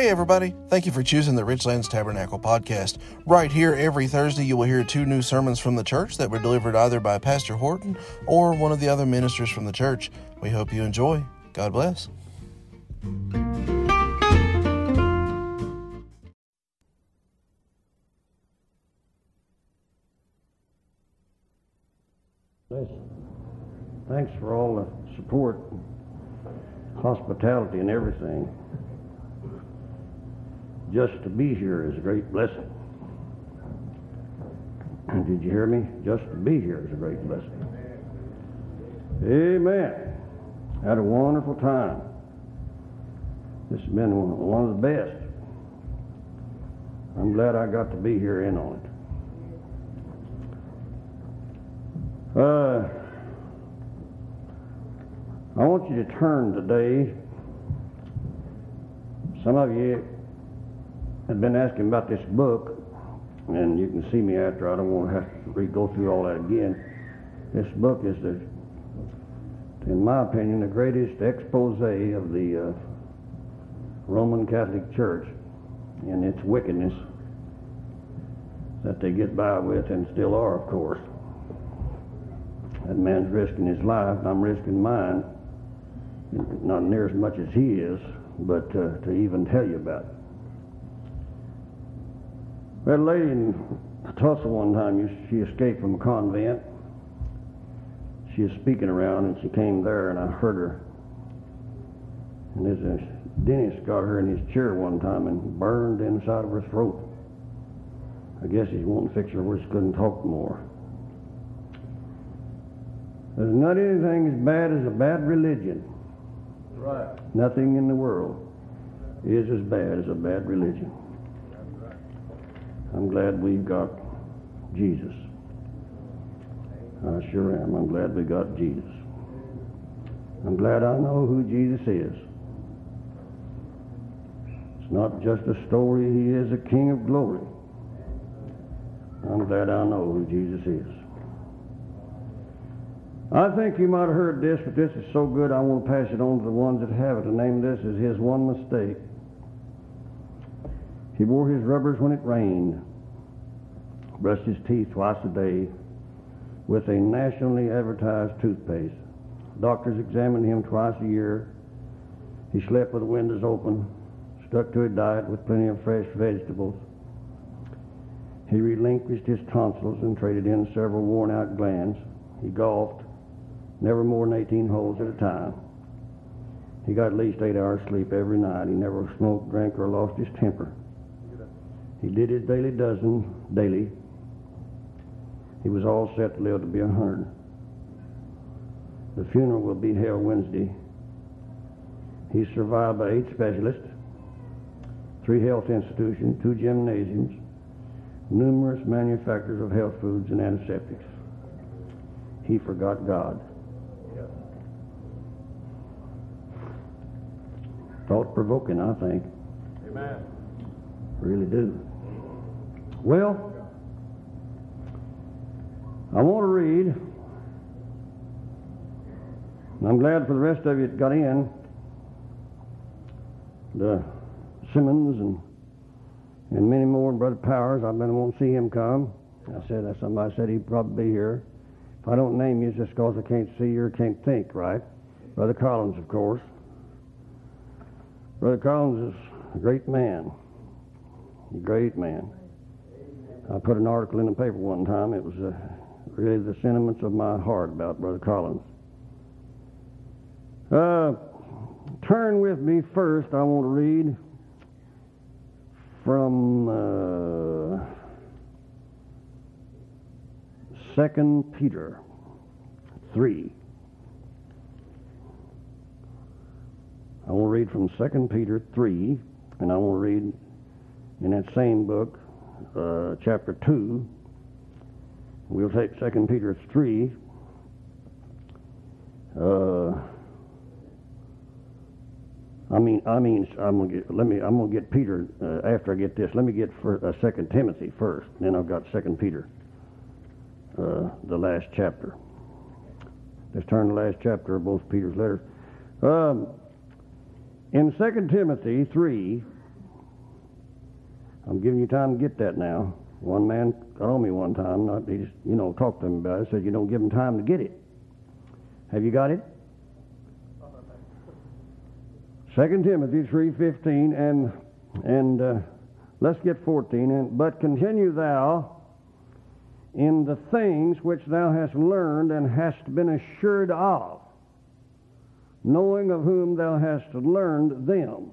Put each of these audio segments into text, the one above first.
Hey, everybody. Thank you for choosing the Richlands Tabernacle podcast. Right here, every Thursday, you will hear two new sermons from the church that were delivered either by Pastor Horton or one of the other ministers from the church. We hope you enjoy. God bless. Thanks for all the support, hospitality, and everything. Just to be here is a great blessing. Did you hear me? Just to be here is a great blessing. Amen. Had a wonderful time. This has been one of the best. I'm glad I got to be here in on it. Uh, I want you to turn today. Some of you have been asking about this book, and you can see me after. I don't want to have to re- go through all that again. This book is the, in my opinion, the greatest expose of the uh, Roman Catholic Church and its wickedness that they get by with and still are, of course. That man's risking his life, and I'm risking mine. Not near as much as he is, but uh, to even tell you about it. A lady in Tulsa one time, she escaped from a convent. She was speaking around and she came there and I heard her. And there's a uh, dentist got her in his chair one time and burned inside of her throat. I guess wanting to fix her where she couldn't talk more. There's not anything as bad as a bad religion. Right. Nothing in the world is as bad as a bad religion. I'm glad we've got Jesus. I sure am. I'm glad we got Jesus. I'm glad I know who Jesus is. It's not just a story, He is a King of glory. I'm glad I know who Jesus is. I think you might have heard this, but this is so good I want to pass it on to the ones that have it. The name of this is His One Mistake. He wore his rubbers when it rained, brushed his teeth twice a day with a nationally advertised toothpaste. Doctors examined him twice a year. He slept with the windows open, stuck to a diet with plenty of fresh vegetables. He relinquished his tonsils and traded in several worn out glands. He golfed, never more than 18 holes at a time. He got at least eight hours sleep every night. He never smoked, drank, or lost his temper. He did his daily dozen daily. He was all set to live to be a hundred. The funeral will be held Wednesday. He's survived by eight specialists, three health institutions, two gymnasiums, numerous manufacturers of health foods and antiseptics. He forgot God. Thought provoking, I think. Amen. Really do. Well, I want to read, I'm glad for the rest of you that got in, the Simmons and and many more, Brother Powers. I've been wanting to see him come. I said that somebody said he'd probably be here. If I don't name you, it's just because I can't see you or can't think, right? Brother Collins, of course. Brother Collins is a great man. A great man. I put an article in the paper one time. It was uh, really the sentiments of my heart about Brother Collins. Uh, turn with me first. I want to read from uh, Second Peter three. I want to read from Second Peter three, and I want to read in that same book, uh, chapter two. We'll take Second Peter three. Uh, I mean, I mean, I'm gonna get. Let me. I'm gonna get Peter uh, after I get this. Let me get for, uh, Second Timothy first. Then I've got Second Peter, uh, the last chapter. Let's turn the last chapter of both Peter's letters. Um, in Second Timothy three, I'm giving you time to get that now. One man on me one time. Not, he just, you know, talked to him about it. Said, you don't give him time to get it. Have you got it? Second Timothy three fifteen and and uh, let's get fourteen. And but continue thou in the things which thou hast learned and hast been assured of, knowing of whom thou hast learned them,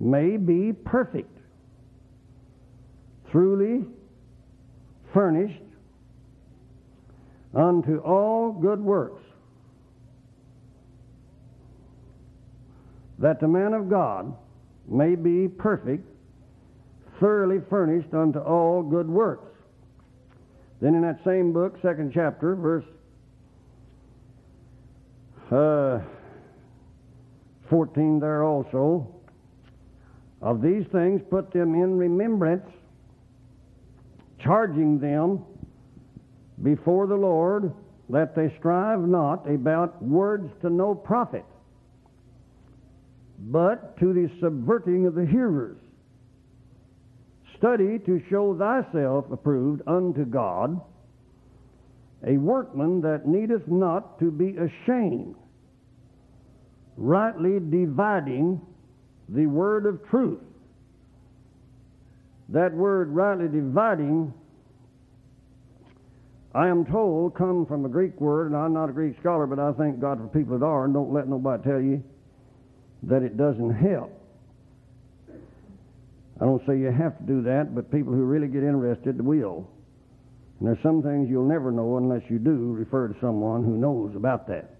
may be perfect, truly furnished unto all good works. That the man of God may be perfect, thoroughly furnished unto all good works. Then in that same book, second chapter, verse uh, 14 there also, of these things put them in remembrance, charging them before the Lord that they strive not about words to no profit, but to the subverting of the hearers. Study to show thyself approved unto God, a workman that needeth not to be ashamed, rightly dividing the word of truth. That word rightly dividing, I am told, come from a Greek word, and I'm not a Greek scholar, but I thank God for people that are, and don't let nobody tell you that it doesn't help. I don't say you have to do that, but people who really get interested will. And there's some things you'll never know unless you do refer to someone who knows about that.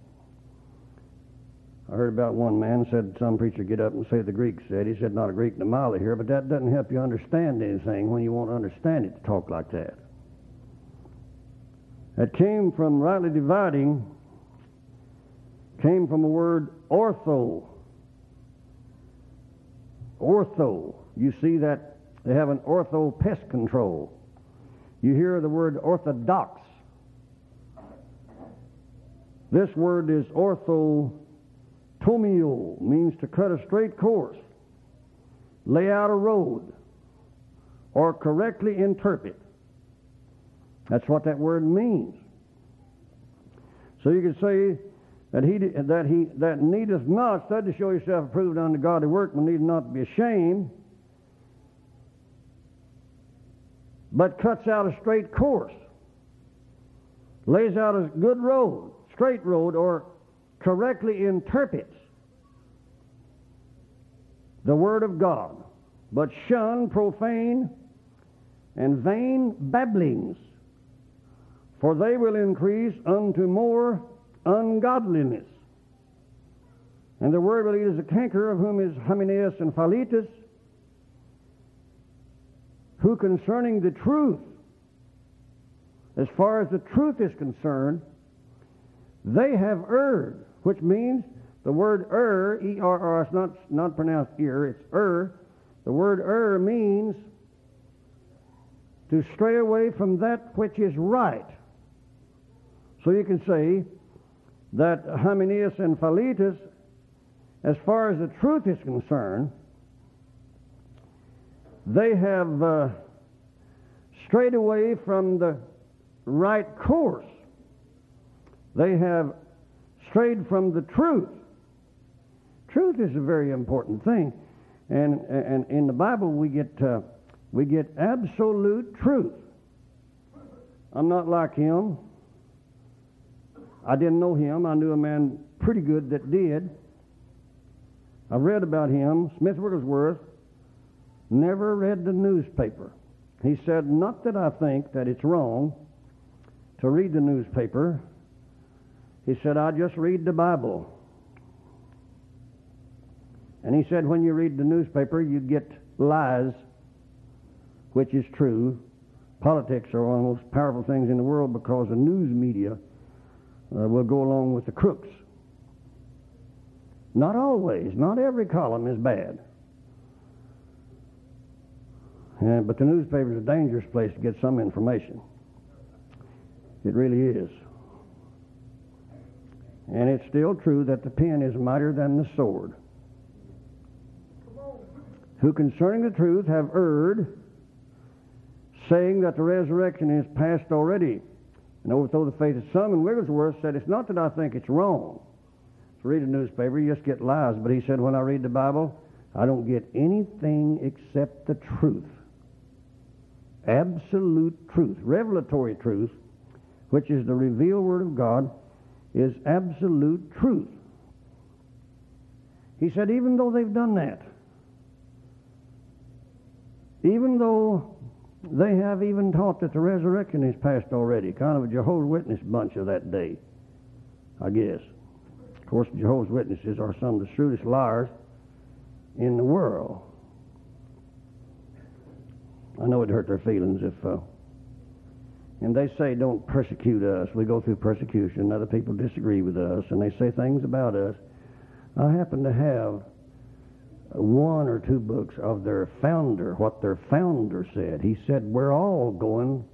I heard about one man said some preacher get up and say the Greek said. He said not a Greek a mile here, but that doesn't help you understand anything when you won't understand it to talk like that. That came from rightly dividing, came from a word ortho. Ortho. You see that they have an ortho pest control. You hear the word orthodox. This word is ortho Tomio means to cut a straight course, lay out a road, or correctly interpret. That's what that word means. So you could say that he that he that needeth not study to show yourself approved unto godly workman, need not to be ashamed, but cuts out a straight course, lays out a good road, straight road, or correctly interprets the Word of God, but shun profane and vain babblings, for they will increase unto more ungodliness. And the word will eat as a canker, of whom is Hymenaeus and Philetus, who concerning the truth, as far as the truth is concerned, they have erred which means the word er, E-R-R, it's not, not pronounced ear, it's er. The word er means to stray away from that which is right. So you can say that Hymenaeus and Philetus, as far as the truth is concerned, they have uh, strayed away from the right course. They have strayed from the truth. Truth is a very important thing, and and in the Bible we get uh, we get absolute truth. I'm not like him. I didn't know him. I knew a man pretty good that did. I read about him. Smith Wigglesworth never read the newspaper. He said, Not that I think that it's wrong to read the newspaper, he said, I just read the Bible. And he said when you read the newspaper, you get lies, which is true. Politics are one of the most powerful things in the world because the news media uh, will go along with the crooks. Not always. Not every column is bad. Yeah, but the newspaper is a dangerous place to get some information. It really is. And it's still true that the pen is mightier than the sword. Who concerning the truth have erred, saying that the resurrection is past already, and overthrow the faith of some. And Wigglesworth said, It's not that I think it's wrong to read a newspaper, you just get lies. But he said, When I read the Bible, I don't get anything except the truth. Absolute truth, revelatory truth, which is the revealed Word of God, is absolute truth. He said, even though they've done that, even though they have even taught that the resurrection is past already, kind of a Jehovah's Witness bunch of that day, I guess. Of course, Jehovah's Witnesses are some of the shrewdest liars in the world. I know it hurt their feelings if, uh, and they say, don't persecute us. We go through persecution. Other people disagree with us, and they say things about us. I happen to have one or two books of their founder, what their founder said. He said, We're all going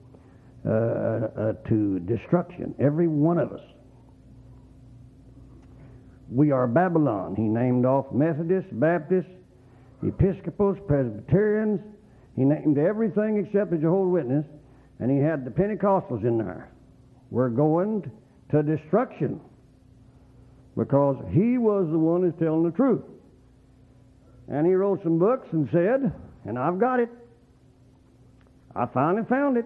uh, uh, to destruction, every one of us. We are Babylon. He named off Methodists, Baptists, Episcopals, Presbyterians. He named everything except the Jehovah's Witness, and he had the Pentecostals in there. We're going to destruction because he was the one who's telling the truth. And he wrote some books and said, and I've got it. I finally found it.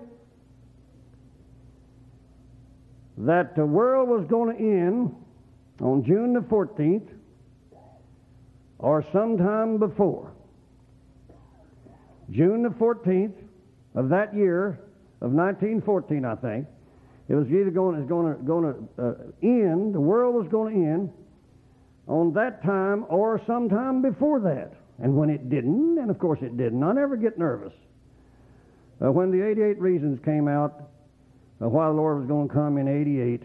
That the world was going to end on June the 14th or sometime before. June the 14th of that year of 1914, I think. It was either going, it was going to, going to uh, end, the world was going to end on that time or sometime before that. And when it didn't, and of course it didn't, I never get nervous. Uh, when the 88 Reasons came out, uh, why the Lord was going to come in 88,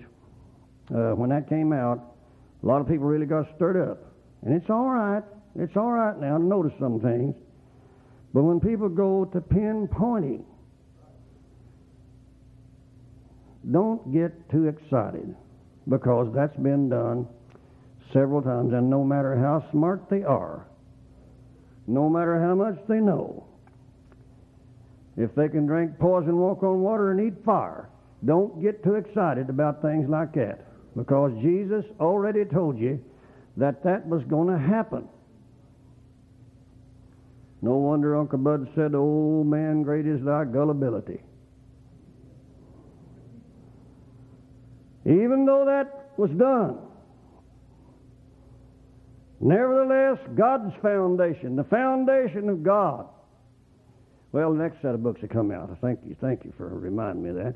uh, when that came out, a lot of people really got stirred up. And it's all right. It's all right now to notice some things. But when people go to pinpointing, don't get too excited because that's been done several times. And no matter how smart they are, no matter how much they know, if they can drink poison, walk on water, and eat fire, don't get too excited about things like that because Jesus already told you that that was going to happen. No wonder Uncle Bud said, Oh man, great is thy gullibility. Even though that was done, nevertheless, God's foundation, the foundation of God. Well, the next set of books that come out, thank you, thank you for reminding me of that.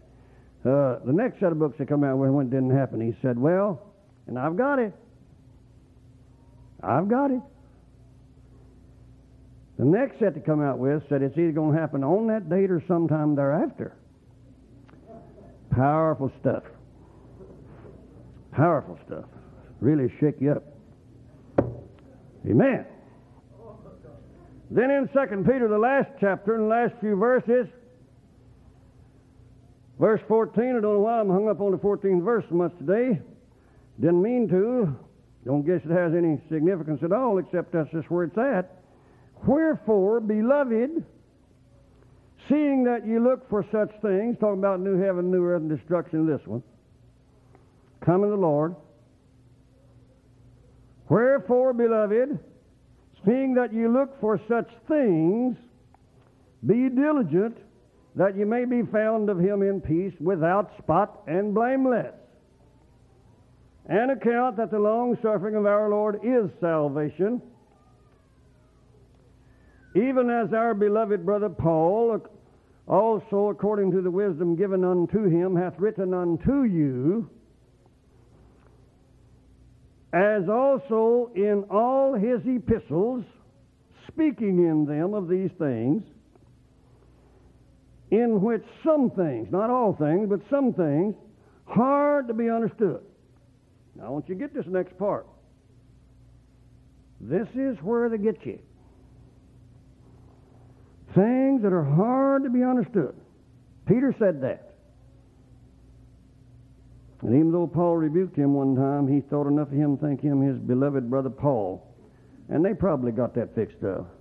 Uh, the next set of books that come out when it didn't happen, he said, Well, and I've got it. I've got it. The next set to come out with said it's either going to happen on that date or sometime thereafter. Powerful stuff. Powerful stuff. Really shake you up. Amen. Then in 2 Peter, the last chapter, and the last few verses, verse 14, I don't know why I'm hung up on the 14th verse so much today. Didn't mean to. Don't guess it has any significance at all, except that's just where it's at. Wherefore, beloved, seeing that you look for such things, talking about new heaven, new earth, and destruction this one, coming the Lord. Wherefore, beloved, seeing that you look for such things, be diligent that you may be found of him in peace, without spot and blameless. And account that the long suffering of our Lord is salvation, even as our beloved brother Paul, also according to the wisdom given unto him, hath written unto you as also in all his epistles, speaking in them of these things, in which some things, not all things, but some things, hard to be understood. Now, I want you to get this next part. This is where they get you. Things that are hard to be understood. Peter said that. And even though Paul rebuked him one time, he thought enough of him to think him his beloved brother Paul. And they probably got that fixed up.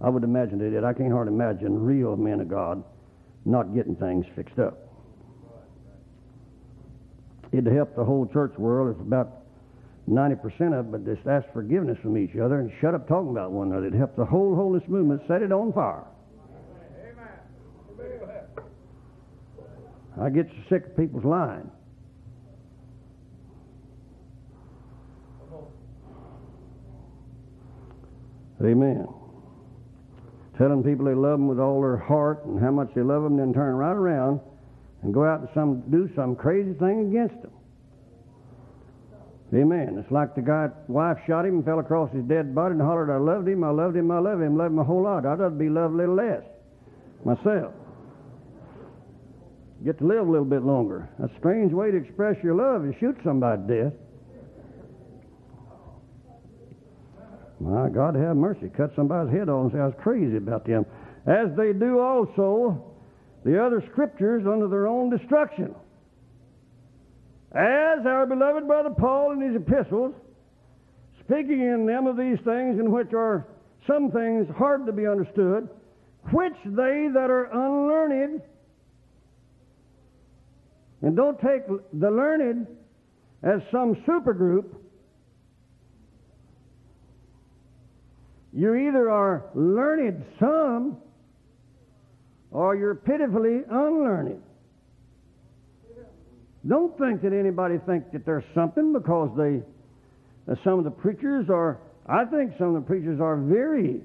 I would imagine they did. I can't hardly imagine real men of God not getting things fixed up. It'd help the whole church world if about 90% of but just ask forgiveness from each other and shut up talking about one another. It'd help the whole holiness movement set it on fire. I get sick of people's lying. Amen. Telling people they love them with all their heart and how much they love them, then turn right around and go out and some, do some crazy thing against them. Amen. It's like the guy, wife shot him and fell across his dead body and hollered, I loved him, I loved him, I loved him, loved him a whole lot. I'd rather be loved a little less myself. Get to live a little bit longer. A strange way to express your love is shoot somebody to death. My God, have mercy. Cut somebody's head off and say I was crazy about them. As they do also the other scriptures unto their own destruction. As our beloved brother Paul in his epistles, speaking in them of these things in which are some things hard to be understood, which they that are unlearned, and don't take the learned as some supergroup, You either are learned some or you're pitifully unlearned. Don't think that anybody thinks that there's something because they, uh, some of the preachers are, I think some of the preachers are very,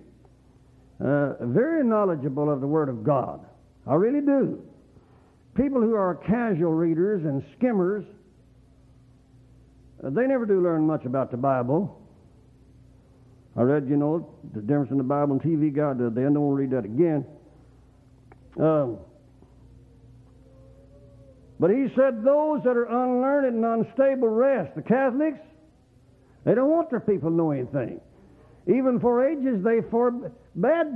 uh, very knowledgeable of the Word of God. I really do. People who are casual readers and skimmers, they never do learn much about the Bible. I read, you know, the difference in the Bible and TV guide the. I don't want to read that again. Um, but he said those that are unlearned and unstable rest. The Catholics, they don't want their people to know anything. Even for ages, they forbade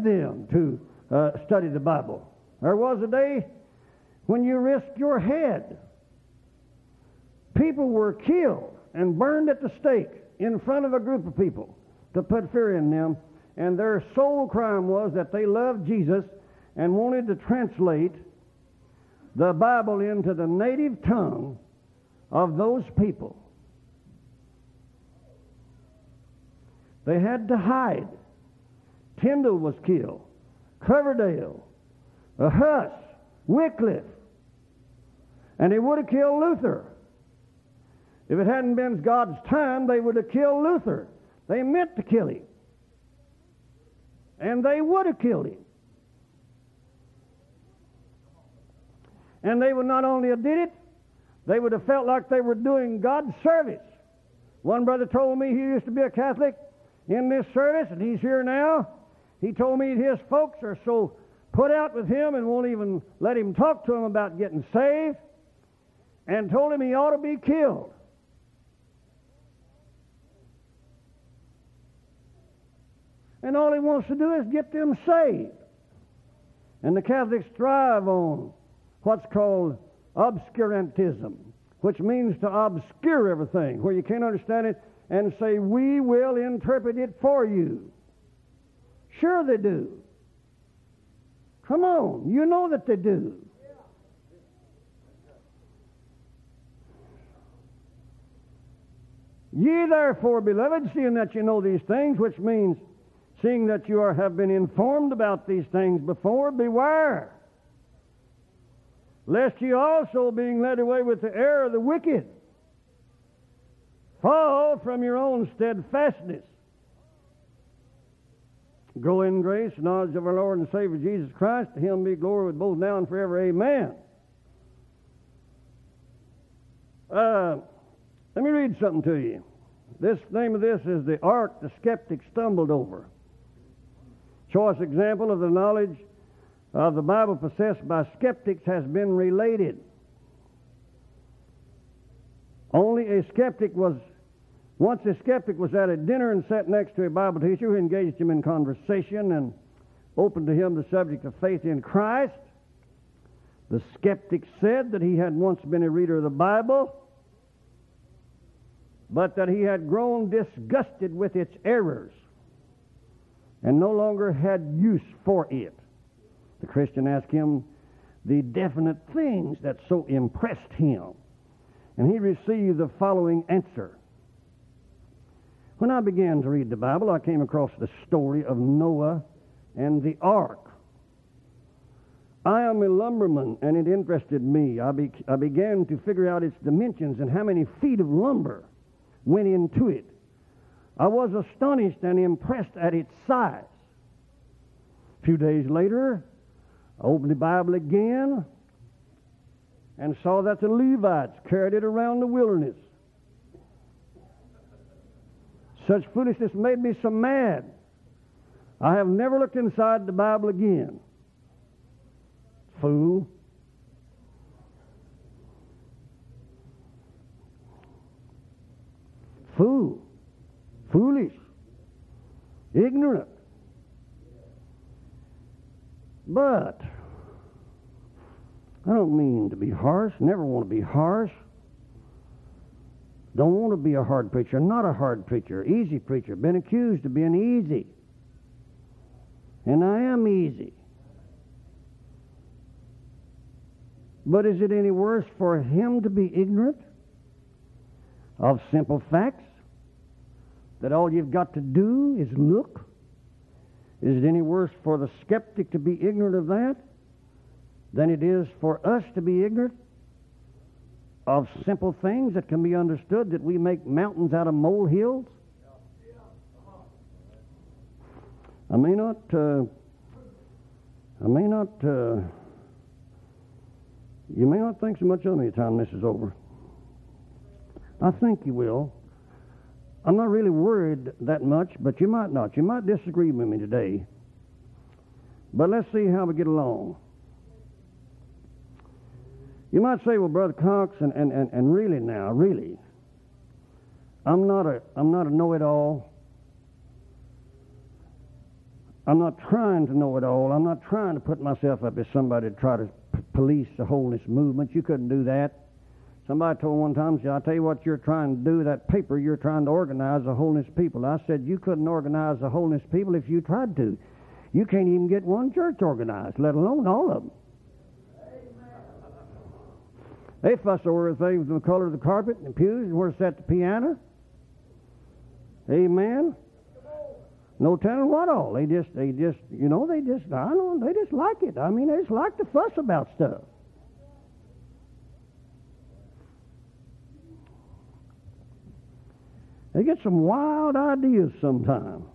them to uh, study the Bible. There was a day when you risked your head. People were killed and burned at the stake in front of a group of people to put fear in them. And their sole crime was that they loved Jesus and wanted to translate the Bible into the native tongue of those people. They had to hide. Tyndale was killed. Coverdale, Huss, Wycliffe, and they would have killed Luther. If it hadn't been God's time, they would have killed Luther. They meant to kill him. And they would have killed him. And they would not only have did it, they would have felt like they were doing God's service. One brother told me he used to be a Catholic in this service, and he's here now. He told me his folks are so put out with him and won't even let him talk to them about getting saved, and told him he ought to be killed. And all he wants to do is get them saved. And the Catholics thrive on what's called obscurantism, which means to obscure everything, where you can't understand it, and say, We will interpret it for you. Sure, they do. Come on, you know that they do. Ye therefore, beloved, seeing that you know these things, which means seeing that you are, have been informed about these things before, beware. Lest ye also, being led away with the error of the wicked, fall from your own steadfastness. Grow in grace, knowledge of our Lord and Savior Jesus Christ. To him be glory with both now and forever. Amen. Uh, Let me read something to you. This name of this is the ark the skeptic stumbled over. Choice example of the knowledge of the Bible possessed by skeptics has been related. Only a skeptic was, once a skeptic was at a dinner and sat next to a Bible teacher who engaged him in conversation and opened to him the subject of faith in Christ. The skeptic said that he had once been a reader of the Bible, but that he had grown disgusted with its errors and no longer had use for it. The Christian asked him the definite things that so impressed him, and he received the following answer. When I began to read the Bible, I came across the story of Noah and the ark. I am a lumberman, and it interested me. I, be, I began to figure out its dimensions and how many feet of lumber went into it. I was astonished and impressed at its size. A few days later, I opened the Bible again and saw that the Levites carried it around the wilderness. Such foolishness made me so mad. I have never looked inside the Bible again. Fool. Fool. Foolish. Ignorant. But I don't mean to be harsh, never want to be harsh. Don't want to be a hard preacher, not a hard preacher, easy preacher. Been accused of being easy. And I am easy. But is it any worse for him to be ignorant of simple facts? That all you've got to do is look? Is it any worse for the skeptic to be ignorant of that than it is for us to be ignorant of simple things that can be understood that we make mountains out of molehills? I may not, uh, I may not, uh, you may not think so much of me time this is over. I think you will. I'm not really worried that much, but you might not. You might disagree with me today. But let's see how we get along. You might say, well, Brother Cox, and, and, and, and really now, really, I'm not a, I'm not a know-it-all. I'm not trying to know it all. I'm not trying to put myself up as somebody to try to p- police the holiness movement. You couldn't do that. Somebody told one time, said, I tell you what you're trying to do, that paper, you're trying to organize the holiness people. I said, you couldn't organize the holiness people if you tried to. You can't even get one church organized, let alone all of them. They fuss over things the color of the carpet and the pews and where to set the piano. Amen. No telling what all. They just, they just, you know, they just, I know, they just like it. I mean, they just like to fuss about stuff. They get some wild ideas sometimes.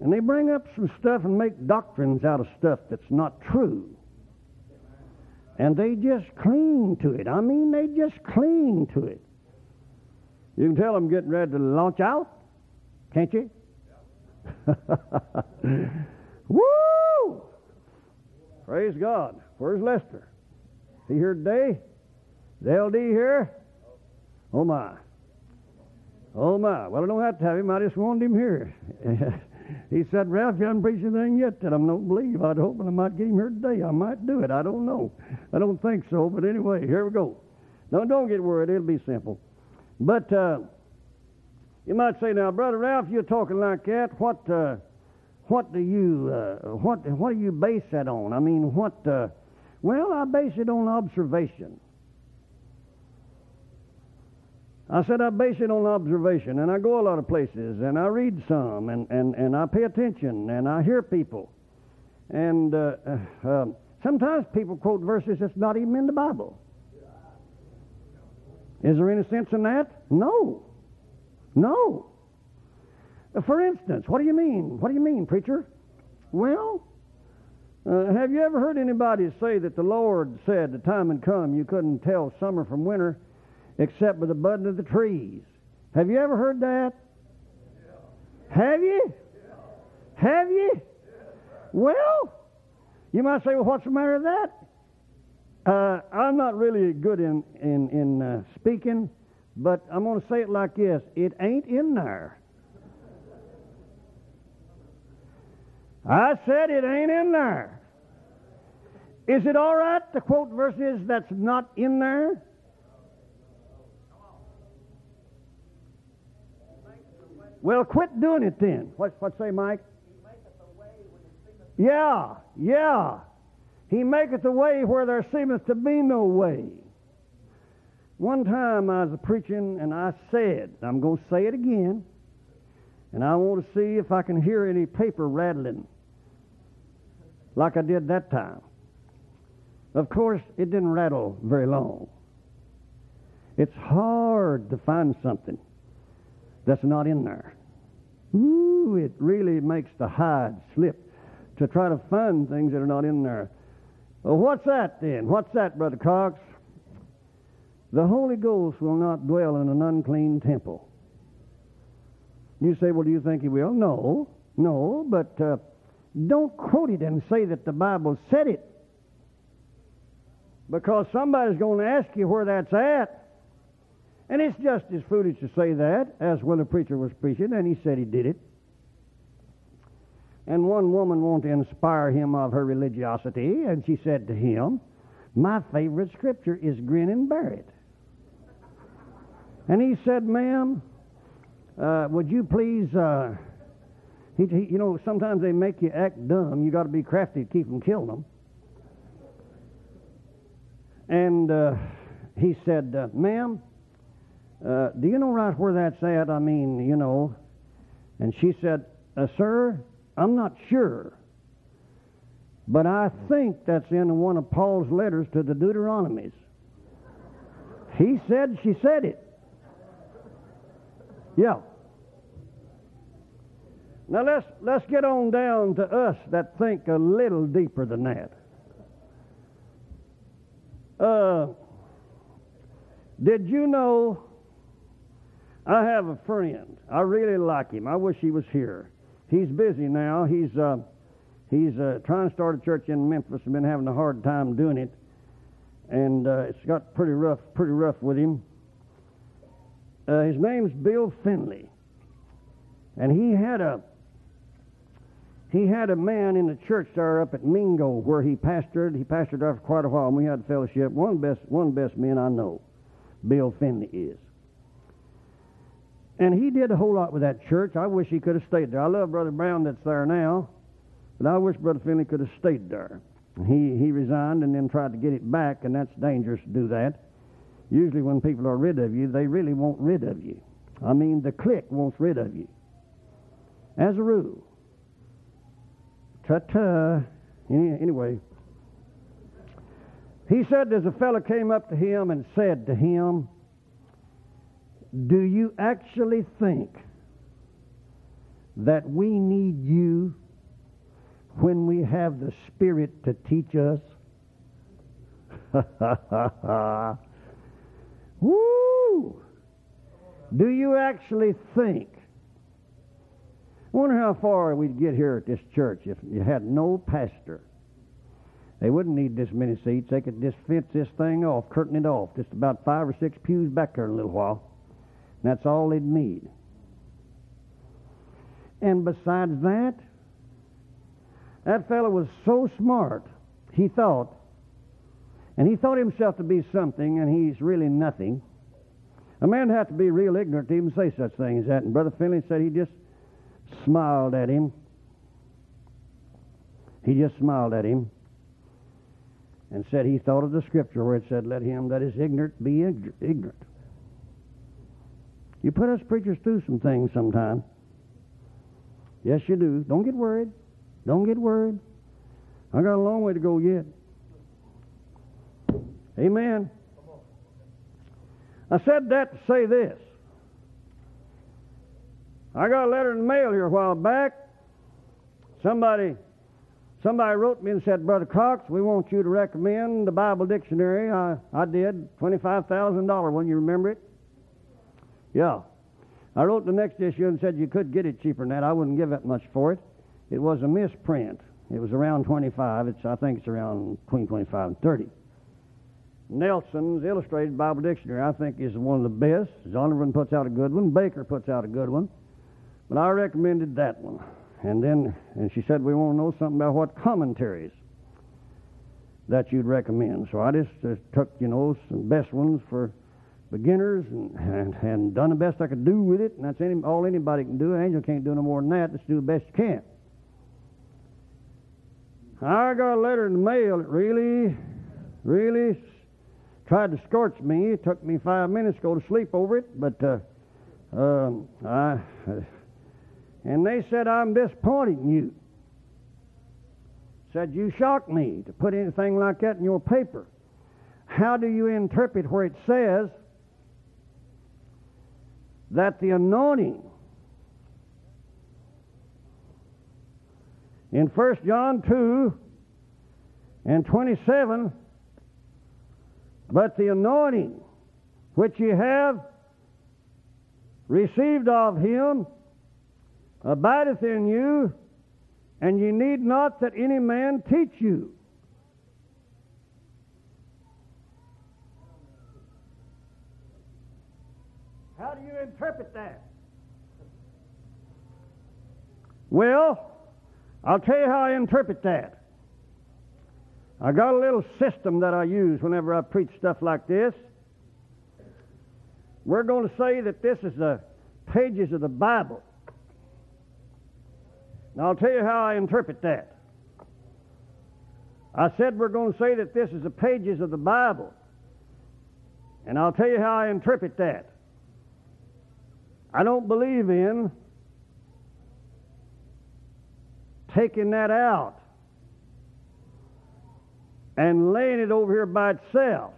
And they bring up some stuff and make doctrines out of stuff that's not true. And they just cling to it. I mean, they just cling to it. You can tell them getting ready to launch out, can't you? Woo! Praise God. Where's Lester? He here today? Is LD here? Oh my. Oh my. Well, I don't have to have him. I just wanted him here. he said, Ralph, you haven't preached anything yet that I don't believe. I'd hope I might get him here today. I might do it. I don't know. I don't think so. But anyway, here we go. No, don't get worried. It'll be simple. But uh, you might say, now, Brother Ralph, you're talking like that. What, uh, what do you, uh, what, what do you base that on? I mean, what? Uh, well, I base it on observation. I said I base it on observation, and I go a lot of places, and I read some, and, and, and I pay attention, and I hear people. And uh, uh, uh, sometimes people quote verses that's not even in the Bible. Is there any sense in that? No. No. For instance, what do you mean? What do you mean, preacher? Well, uh, have you ever heard anybody say that the Lord said the time had come you couldn't tell summer from winter? Except with the budding of the trees. Have you ever heard that? Have you? Have you? Well, you might say, well, what's the matter with that? Uh, I'm not really good in, in, in uh, speaking, but I'm going to say it like this it ain't in there. I said it ain't in there. Is it all right to quote verses that's not in there? Well, quit doing it then. What, what say, Mike? Yeah, yeah. He maketh a way where there seemeth to be no way. One time I was preaching and I said, I'm going to say it again, and I want to see if I can hear any paper rattling like I did that time. Of course, it didn't rattle very long. It's hard to find something that's not in there. Ooh, it really makes the hide slip to try to find things that are not in there. Well, what's that then? What's that, Brother Cox? The Holy Ghost will not dwell in an unclean temple. You say, well, do you think he will? No, no, but uh, don't quote it and say that the Bible said it. Because somebody's going to ask you where that's at. And it's just as foolish to say that as when a preacher was preaching and he said he did it. And one woman wanted to inspire him of her religiosity, and she said to him, My favorite scripture is grin and bear it. And he said, Ma'am, uh, would you please, uh, he, he, you know, sometimes they make you act dumb. You got to be crafty to keep them killing them. And uh, he said, uh, Ma'am, uh, do you know right where that's at? I mean, you know. And she said, uh, Sir, I'm not sure. But I think that's in one of Paul's letters to the Deuteronomies. He said she said it. Yeah. Now let's let's get on down to us that think a little deeper than that. Uh, did you know I have a friend. I really like him. I wish he was here. He's busy now. He's uh, he's uh, trying to start a church in Memphis and been having a hard time doing it, and uh, it's got pretty rough, pretty rough with him. Uh, his name's Bill Finley, and he had a he had a man in the church there up at Mingo where he pastored. He pastored there for quite a while, and we had fellowship. One best one best men I know, Bill Finley is. And he did a whole lot with that church. I wish he could have stayed there. I love Brother Brown that's there now, but I wish Brother Finley could have stayed there. He, he resigned and then tried to get it back, and that's dangerous to do that. Usually, when people are rid of you, they really want rid of you. I mean, the clique wants rid of you. As a rule. Ta ta. Any, anyway, he said there's a fellow came up to him and said to him, do you actually think that we need you when we have the Spirit to teach us? Woo! Do you actually think? I wonder how far we'd get here at this church if you had no pastor. They wouldn't need this many seats. They could just fence this thing off, curtain it off, just about five or six pews back there in a little while. That's all they'd need. And besides that, that fellow was so smart, he thought, and he thought himself to be something, and he's really nothing. A man had to be real ignorant to even say such things as that. And Brother Finley said he just smiled at him. He just smiled at him and said he thought of the scripture where it said, Let him that is ignorant be ignorant. You put us preachers through some things sometimes. Yes, you do. Don't get worried. Don't get worried. I got a long way to go yet. Amen. I said that to say this. I got a letter in the mail here a while back. Somebody Somebody wrote me and said, Brother Cox, we want you to recommend the Bible dictionary. I, I did, $25,000 one. You remember it? Yeah. I wrote the next issue and said you could get it cheaper than that. I wouldn't give that much for it. It was a misprint. It was around 25. It's I think it's around between 25 and 30. Nelson's Illustrated Bible Dictionary, I think, is one of the best. Zondervan puts out a good one. Baker puts out a good one. But I recommended that one. And then, and she said, we want to know something about what commentaries that you'd recommend. So I just uh, took, you know, some best ones for beginners and, and, and done the best I could do with it. And that's any, all anybody can do. An angel can't do no more than that. Just do the best you can. I got a letter in the mail that really, really tried to scorch me. It took me five minutes to go to sleep over it, but uh, um, I, uh, and they said I'm disappointing you. Said you shocked me to put anything like that in your paper. How do you interpret where it says that the anointing in 1 John 2 and 27, but the anointing which ye have received of him abideth in you, and ye need not that any man teach you. How do you interpret that? Well, I'll tell you how I interpret that. I got a little system that I use whenever I preach stuff like this. We're going to say that this is the pages of the Bible. Now, I'll tell you how I interpret that. I said we're going to say that this is the pages of the Bible. And I'll tell you how I interpret that. I don't believe in taking that out and laying it over here by itself.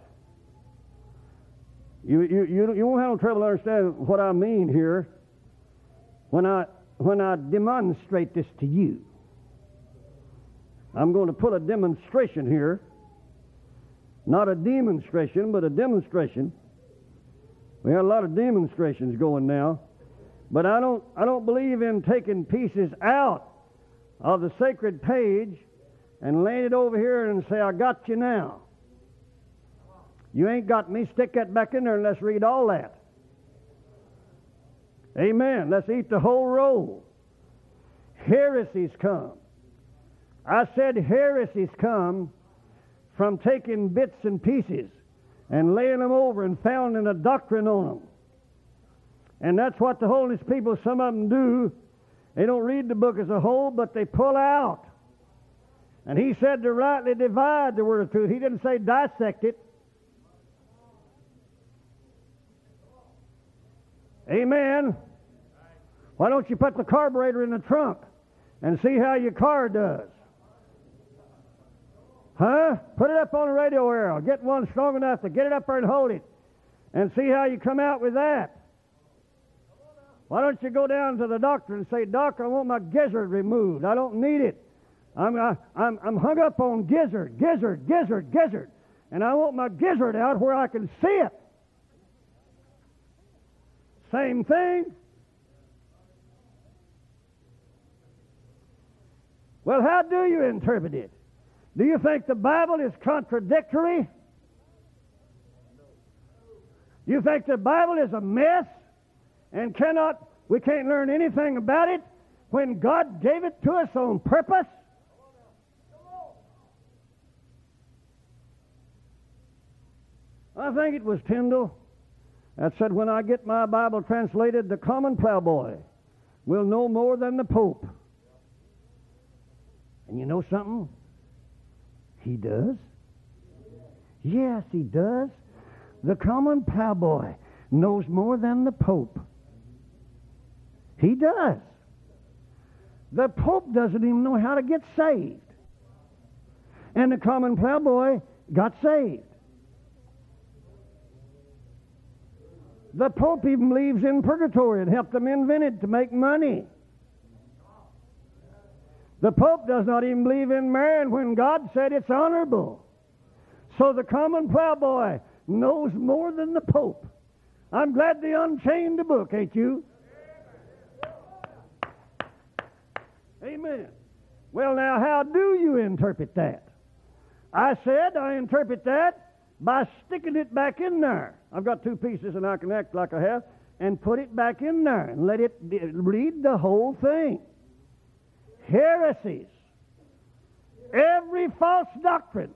You, you, you, you won't have no trouble understanding what I mean here when I, when I demonstrate this to you. I'm going to put a demonstration here. Not a demonstration, but a demonstration. We have a lot of demonstrations going now. But I don't, I don't believe in taking pieces out of the sacred page and laying it over here and say, I got you now. You ain't got me. Stick that back in there and let's read all that. Amen. Let's eat the whole roll. Heresies come. I said heresies come from taking bits and pieces and laying them over and founding a doctrine on them. And that's what the holiness people, some of them do. They don't read the book as a whole, but they pull out. And he said to rightly divide the word of truth. He didn't say dissect it. Amen. Why don't you put the carburetor in the trunk and see how your car does? Huh? Put it up on the radio arrow. Get one strong enough to get it up there and hold it. And see how you come out with that. Why don't you go down to the doctor and say, Doctor, I want my gizzard removed. I don't need it. I'm, I, I'm, I'm hung up on gizzard, gizzard, gizzard, gizzard. And I want my gizzard out where I can see it. Same thing. Well, how do you interpret it? Do you think the Bible is contradictory? Do you think the Bible is a mess and cannot we can't learn anything about it when God gave it to us on purpose? I think it was Tyndale that said, When I get my Bible translated, the common plowboy will know more than the Pope. And you know something? He does. Yes, he does. The common plowboy knows more than the Pope. He does. The Pope doesn't even know how to get saved. And the common plowboy got saved. The Pope even believes in purgatory and helped them invent it to make money. The Pope does not even believe in marrying when God said it's honorable. So the common plowboy knows more than the Pope. I'm glad they unchained the book, ain't you? Amen. Well, now, how do you interpret that? I said I interpret that by sticking it back in there. I've got two pieces and I can act like I have and put it back in there and let it read the whole thing. Heresies. Every false doctrine.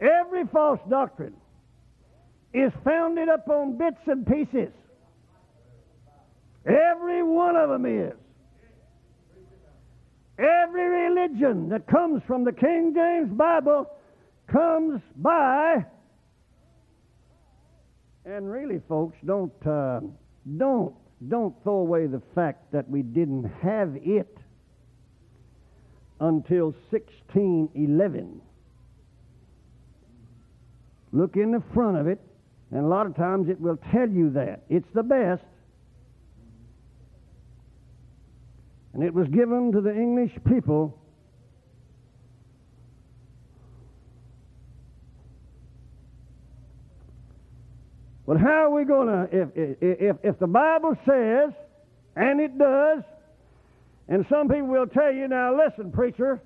Every false doctrine is founded upon bits and pieces. Every one of them is. Every religion that comes from the King James Bible comes by. And really, folks, don't uh, don't don't throw away the fact that we didn't have it until 1611. Look in the front of it, and a lot of times it will tell you that. It's the best. And it was given to the English people But how are we going to, if, if, if the Bible says, and it does, and some people will tell you, now listen, preacher,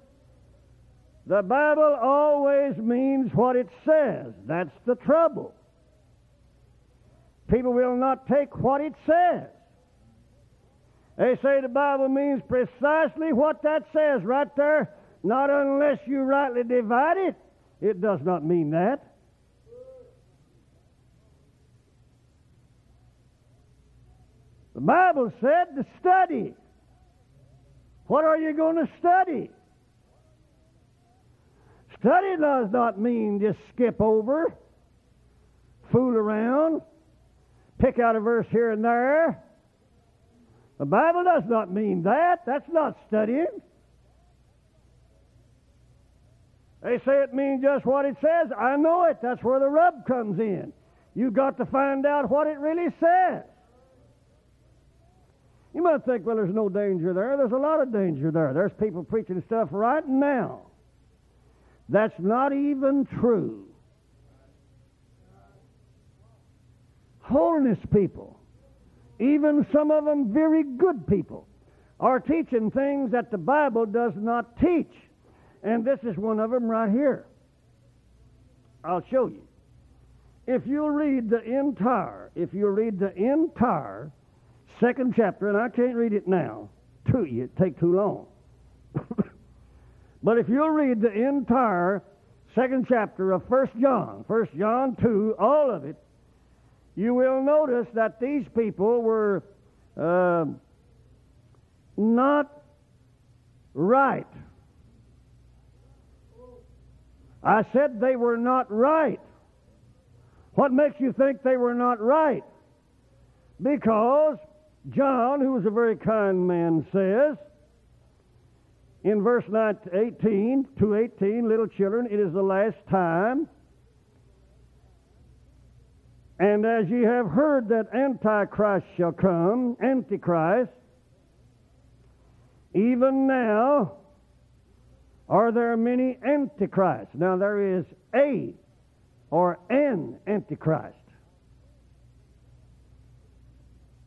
the Bible always means what it says. That's the trouble. People will not take what it says. They say the Bible means precisely what that says right there, not unless you rightly divide it. It does not mean that. The Bible said to study. What are you going to study? Study does not mean just skip over, fool around, pick out a verse here and there. The Bible does not mean that. That's not studying. They say it means just what it says. I know it. That's where the rub comes in. You've got to find out what it really says. You might think, well, there's no danger there. There's a lot of danger there. There's people preaching stuff right now. That's not even true. Holiness people, even some of them very good people, are teaching things that the Bible does not teach. And this is one of them right here. I'll show you. If you'll read the entire, if you'll read the entire second chapter, and I can't read it now to you, it take too long. but if you'll read the entire second chapter of First John, First John 2, all of it, you will notice that these people were uh, not right. I said they were not right. What makes you think they were not right? Because John, who was a very kind man, says in verse 18 to 18, little children, it is the last time. And as ye have heard that Antichrist shall come, Antichrist, even now are there many Antichrists. Now there is a or an Antichrist.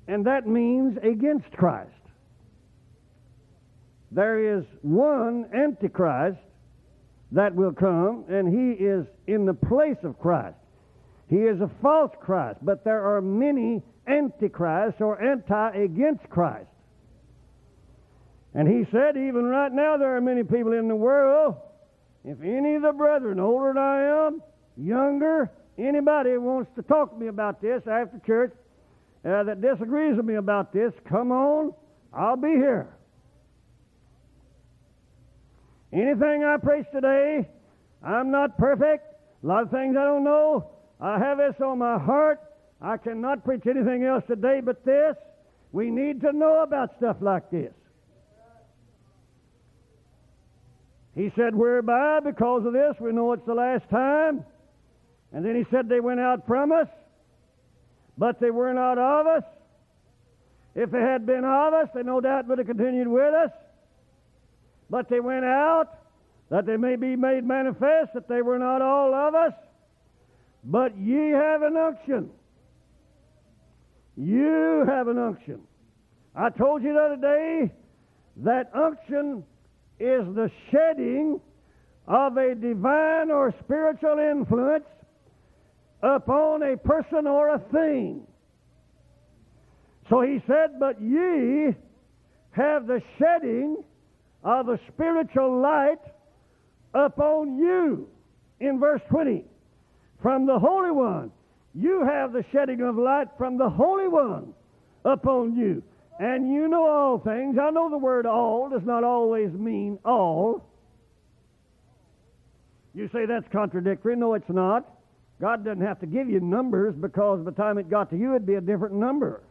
and that means against Christ. There is one Antichrist that will come, and he is in the place of Christ. He is a false Christ, but there are many Antichrists or anti against Christ. And he said, even right now, there are many people in the world. If any of the brethren, older than I am, younger, anybody wants to talk to me about this after church, uh, that disagrees with me about this, come on, I'll be here. Anything I preach today, I'm not perfect. A lot of things I don't know. I have this on my heart. I cannot preach anything else today but this. We need to know about stuff like this. He said, Whereby, because of this, we know it's the last time. And then he said, They went out from us but they were not of us. If they had been of us, they no doubt would have continued with us. But they went out that they may be made manifest that they were not all of us, but ye have an unction. You have an unction. I told you the other day that unction is the shedding of a divine or spiritual influence upon a person or a thing. So he said, But ye have the shedding of the spiritual light upon you. In verse 20, from the Holy One. You have the shedding of light from the Holy One upon you. And you know all things. I know the word all does not always mean all. You say that's contradictory. No, it's not. God doesn't have to give you numbers because by the time it got to you, it'd be a different number.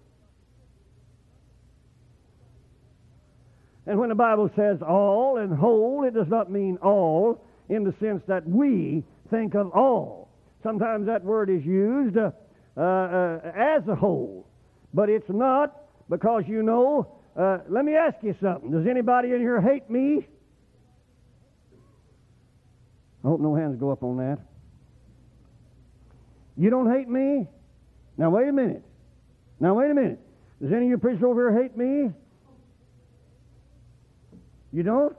And when the Bible says all and whole, it does not mean all in the sense that we think of all. Sometimes that word is used uh, uh, as a whole, but it's not because you know. Uh, let me ask you something. Does anybody in here hate me? I hope no hands go up on that. You don't hate me? Now, wait a minute. Now, wait a minute. Does any of you preachers over here hate me? You don't?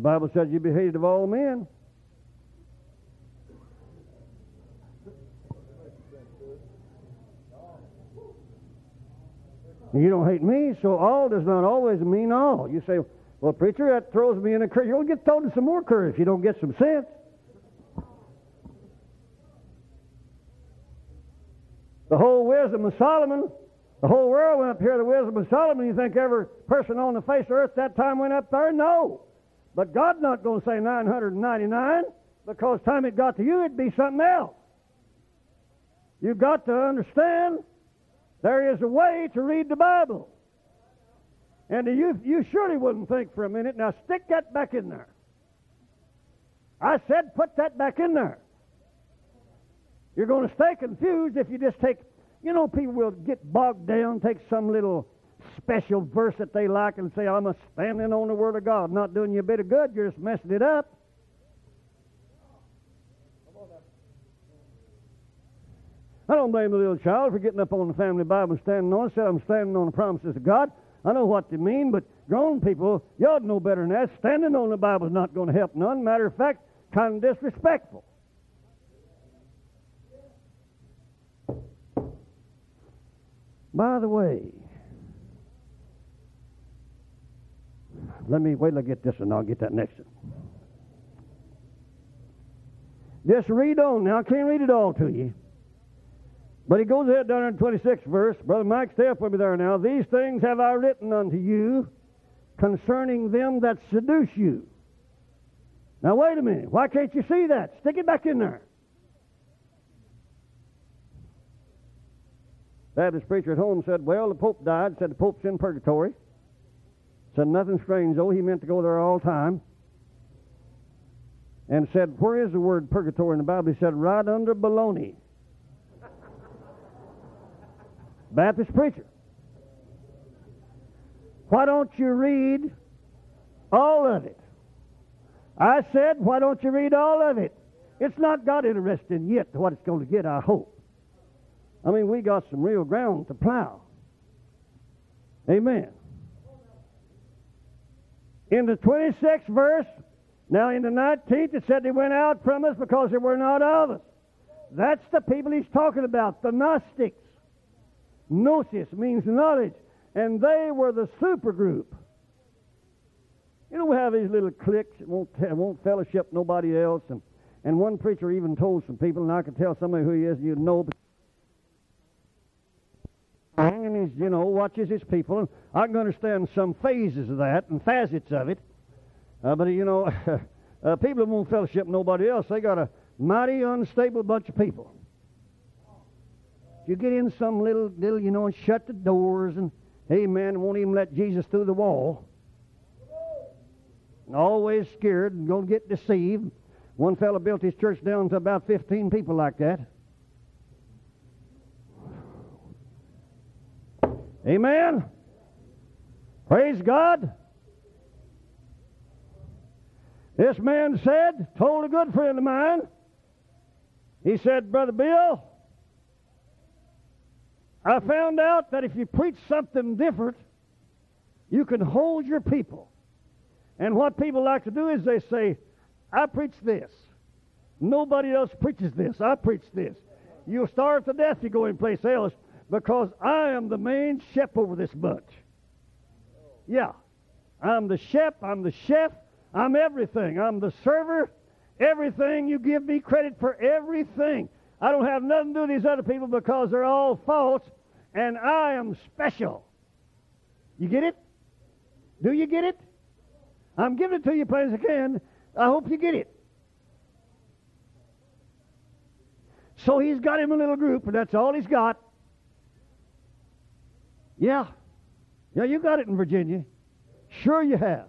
The Bible says you be hated of all men. You don't hate me, so all does not always mean all. You say, well, preacher, that throws me in a curve. You'll get thrown in some more curve if you don't get some sense. The whole wisdom of Solomon, the whole world went up here, the wisdom of Solomon. You think every person on the face of earth that time went up there? No. But God's not going to say 999 because time it got to you, it'd be something else. You've got to understand there is a way to read the Bible. And you, you surely wouldn't think for a minute, now stick that back in there. I said put that back in there. You're going to stay confused if you just take, you know, people will get bogged down, take some little special verse that they like and say, I'm a standing on the Word of God. Not doing you a bit of good, you're just messing it up. I don't blame the little child for getting up on the family Bible and standing on it. Said I'm standing on the promises of God. I know what they mean, but grown people, you ought to know better than that. Standing on the Bible is not going to help none. Matter of fact, kind of disrespectful. By the way, let me wait till I get this and I'll get that next one. Just read on now. I can't read it all to you. But he goes ahead down in the 26th verse. Brother Mike, stay up with me there now. These things have I written unto you concerning them that seduce you. Now, wait a minute. Why can't you see that? Stick it back in there. Baptist preacher at home said, Well, the Pope died. Said the Pope's in purgatory. Said nothing strange, though. He meant to go there all the time. And said, Where is the word purgatory in the Bible? He said, Right under baloney. Baptist preacher. Why don't you read all of it? I said, why don't you read all of it? It's not got interesting yet to what it's going to get, I hope. I mean, we got some real ground to plow. Amen. In the 26th verse, now in the 19th, it said they went out from us because they were not of us. That's the people he's talking about, the Gnostics. Gnosis means knowledge. And they were the supergroup. You know, we have these little cliques that won't, won't fellowship nobody else. And, and one preacher even told some people, and I could tell somebody who he is, you know. And he's, you know, watches his people. And I can understand some phases of that and facets of it. Uh, but, you know, uh, people who won't fellowship nobody else, they got a mighty unstable bunch of people. You get in some little, little, you know, and shut the doors and, amen, won't even let Jesus through the wall. And always scared and going to get deceived. One fellow built his church down to about 15 people like that. Amen. Praise God. This man said, told a good friend of mine, he said, Brother Bill, I found out that if you preach something different, you can hold your people. And what people like to do is they say, I preach this. Nobody else preaches this. I preach this. You'll starve to death if you go in place else because I am the main chef over this bunch. Yeah. I'm the chef. I'm the chef. I'm everything. I'm the server. Everything. You give me credit for everything. I don't have nothing to do with these other people because they're all false, and I am special. You get it? Do you get it? I'm giving it to you plain as I can. I hope you get it. So he's got him a little group, and that's all he's got. Yeah. Yeah, you got it in Virginia. Sure you have.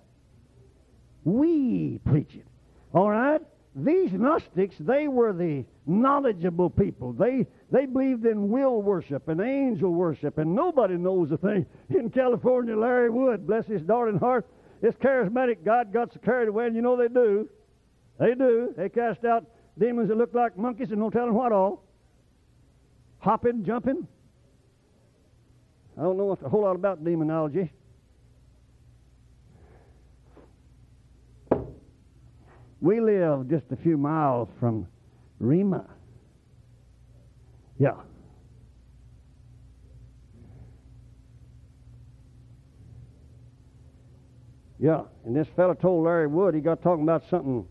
We preach it. All right? These Gnostics, they were the knowledgeable people. They, they believed in will worship and angel worship, and nobody knows a thing. In California, Larry Wood, bless his darling heart, this charismatic God got so carried away, and you know they do. They do. They cast out demons that look like monkeys and no telling what all. Hopping, jumping. I don't know a whole lot about demonology. We live just a few miles from Rima. Yeah. Yeah, and this fellow told Larry Wood he got talking about something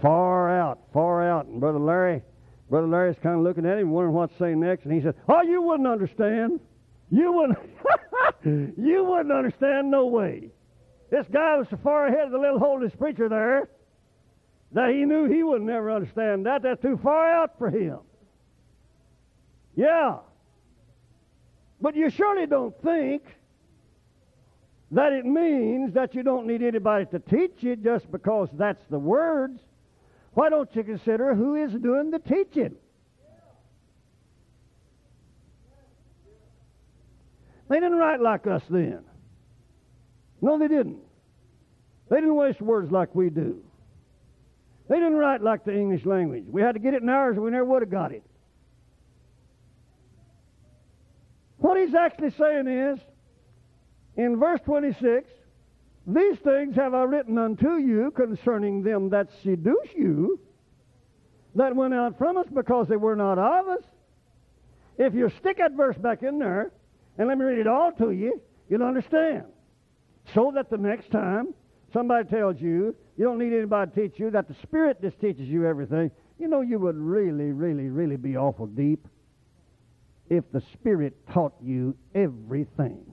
far out, far out, and Brother Larry, Brother Larry's kind of looking at him, wondering what to say next, and he said, "Oh, you wouldn't understand. You wouldn't. you wouldn't understand no way. This guy was so far ahead of the little holiness preacher there that he knew he would never understand that. That's too far out for him. Yeah. But you surely don't think that it means that you don't need anybody to teach you just because that's the words. Why don't you consider who is doing the teaching? They didn't write like us then. No, they didn't. They didn't waste words like we do. They didn't write like the English language. We had to get it in ours, or we never would have got it. What he's actually saying is, in verse 26, these things have I written unto you concerning them that seduce you, that went out from us because they were not of us. If you stick that verse back in there, and let me read it all to you, you'll understand. So that the next time somebody tells you you don't need anybody to teach you, that the Spirit just teaches you everything, you know you would really, really, really be awful deep if the Spirit taught you everything.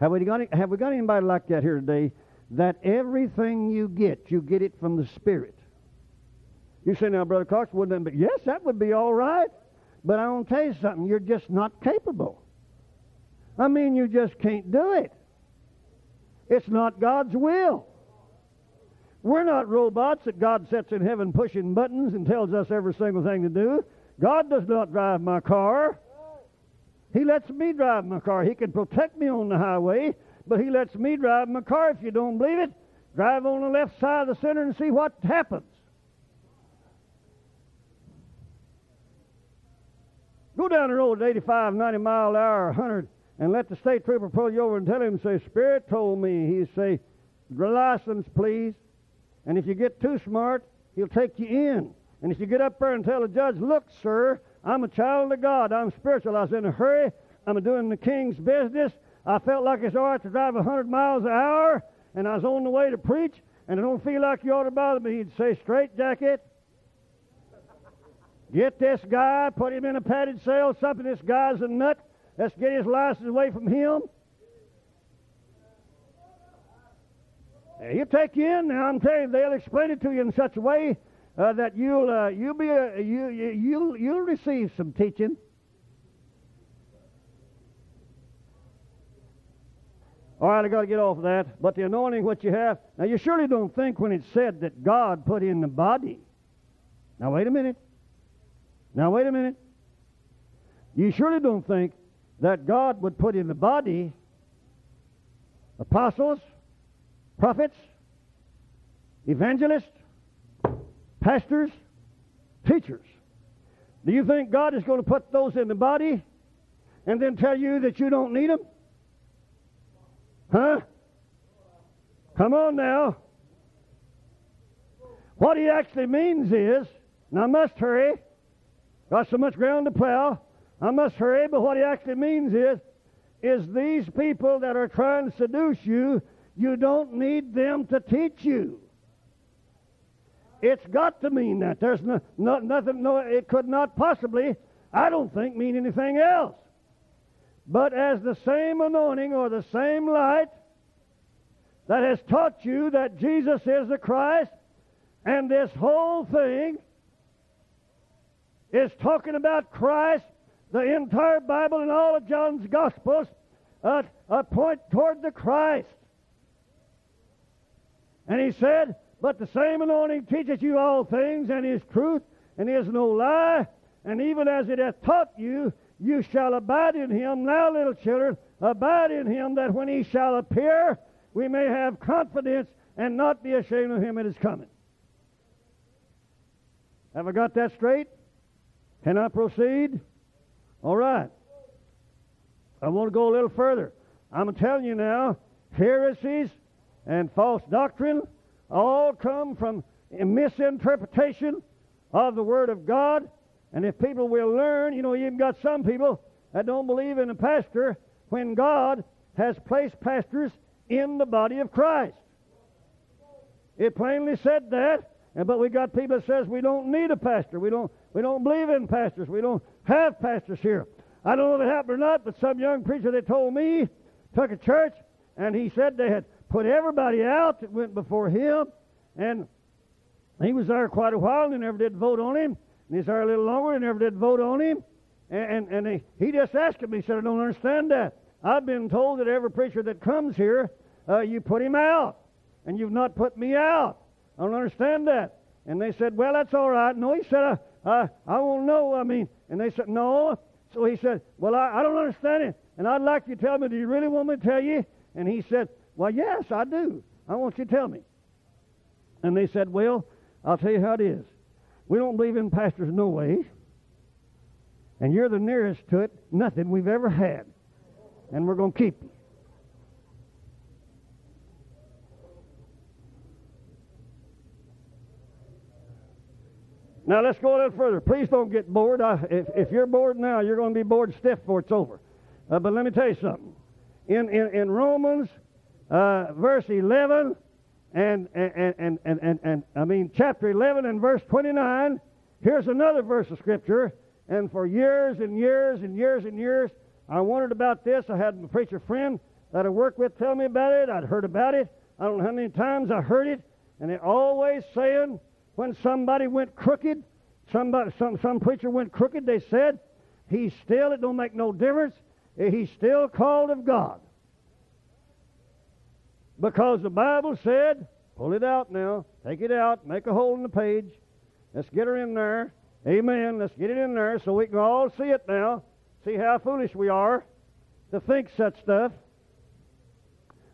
Have we got have we got anybody like that here today? That everything you get, you get it from the Spirit. You say now, Brother Cox, wouldn't that be? Yes, that would be all right. But I want to tell you something. You're just not capable. I mean, you just can't do it. It's not God's will. We're not robots that God sets in heaven pushing buttons and tells us every single thing to do. God does not drive my car. He lets me drive my car. He can protect me on the highway, but He lets me drive my car. If you don't believe it, drive on the left side of the center and see what happens. Go down the road at 85, 90 mile an hour, 100, and let the state trooper pull you over and tell him, say, Spirit told me. He say, license, please. And if you get too smart, he'll take you in. And if you get up there and tell the judge, look, sir, I'm a child of God. I'm spiritual. I was in a hurry. I'm doing the king's business. I felt like it's all right to drive 100 miles an hour, and I was on the way to preach, and I don't feel like you ought to bother me. He'd say, straight jacket. Get this guy, put him in a padded cell, something. This guy's a nut. Let's get his license away from him. He'll take you in. Now I'm telling you, they'll explain it to you in such a way uh, that you'll uh, you'll be a, you you'll you'll receive some teaching. All right, I got to get off of that. But the anointing what you have now, you surely don't think when it's said that God put in the body. Now wait a minute. Now wait a minute. You surely don't think that God would put in the body apostles, prophets, evangelists, pastors, teachers. Do you think God is going to put those in the body and then tell you that you don't need them? Huh? Come on now. What he actually means is, and I must hurry, got so much ground to plow, I must hurry, but what he actually means is, is these people that are trying to seduce you, you don't need them to teach you. It's got to mean that. There's no, no, nothing, no, it could not possibly, I don't think, mean anything else. But as the same anointing or the same light that has taught you that Jesus is the Christ, and this whole thing is talking about Christ, the entire Bible and all of John's Gospels uh, uh, point toward the Christ. And he said, But the same anointing teaches you all things, and is truth, and is no lie. And even as it hath taught you, you shall abide in him. Now, little children, abide in him, that when he shall appear, we may have confidence and not be ashamed of him at his coming. Have I got that straight? Can I proceed? All right. I want to go a little further. I'm telling you now, heresies and false doctrine all come from misinterpretation of the Word of God. And if people will learn, you know, you've got some people that don't believe in a pastor when God has placed pastors in the body of Christ. It plainly said that, but we got people that says we don't need a pastor. We don't, we don't believe in pastors. We don't have pastors here. I don't know if it happened or not, but some young preacher they told me took a church and he said they had put everybody out that went before him, and he was there quite a while and they never did vote on him. And he's there a little longer and never did vote on him. And, and, and he, he just asked him, he said, I don't understand that. I've been told that every preacher that comes here, uh, you put him out, and you've not put me out. I don't understand that. And they said, Well, that's all right. No, he said, I, I, won't know. I mean, and they said, No. So he said, Well, I, I don't understand it. And I'd like you to tell me, do you really want me to tell you? And he said, Well, yes, I do. I want you to tell me. And they said, Well, I'll tell you how it is. We don't believe in pastors no way. And you're the nearest to it, nothing we've ever had. And we're going to keep you. Now let's go a little further. Please don't get bored. I, if, if, you're bored now, you're going to be bored stiff before it's over. Uh, but let me tell you something. In, in, in Romans, uh, verse 11, and, and, and, and, and, and, I mean, chapter 11 and verse 29, here's another verse of Scripture. And for years and years and years and years, I wondered about this. I had a preacher friend that I worked with tell me about it. I'd heard about it. I don't know how many times I heard it. And they always saying, when somebody went crooked, somebody, some, some preacher went crooked, they said, he's still, it don't make no difference, he's still called of God. Because the Bible said, pull it out now, take it out, make a hole in the page. Let's get her in there. Amen. Let's get it in there so we can all see it now. See how foolish we are to think such stuff.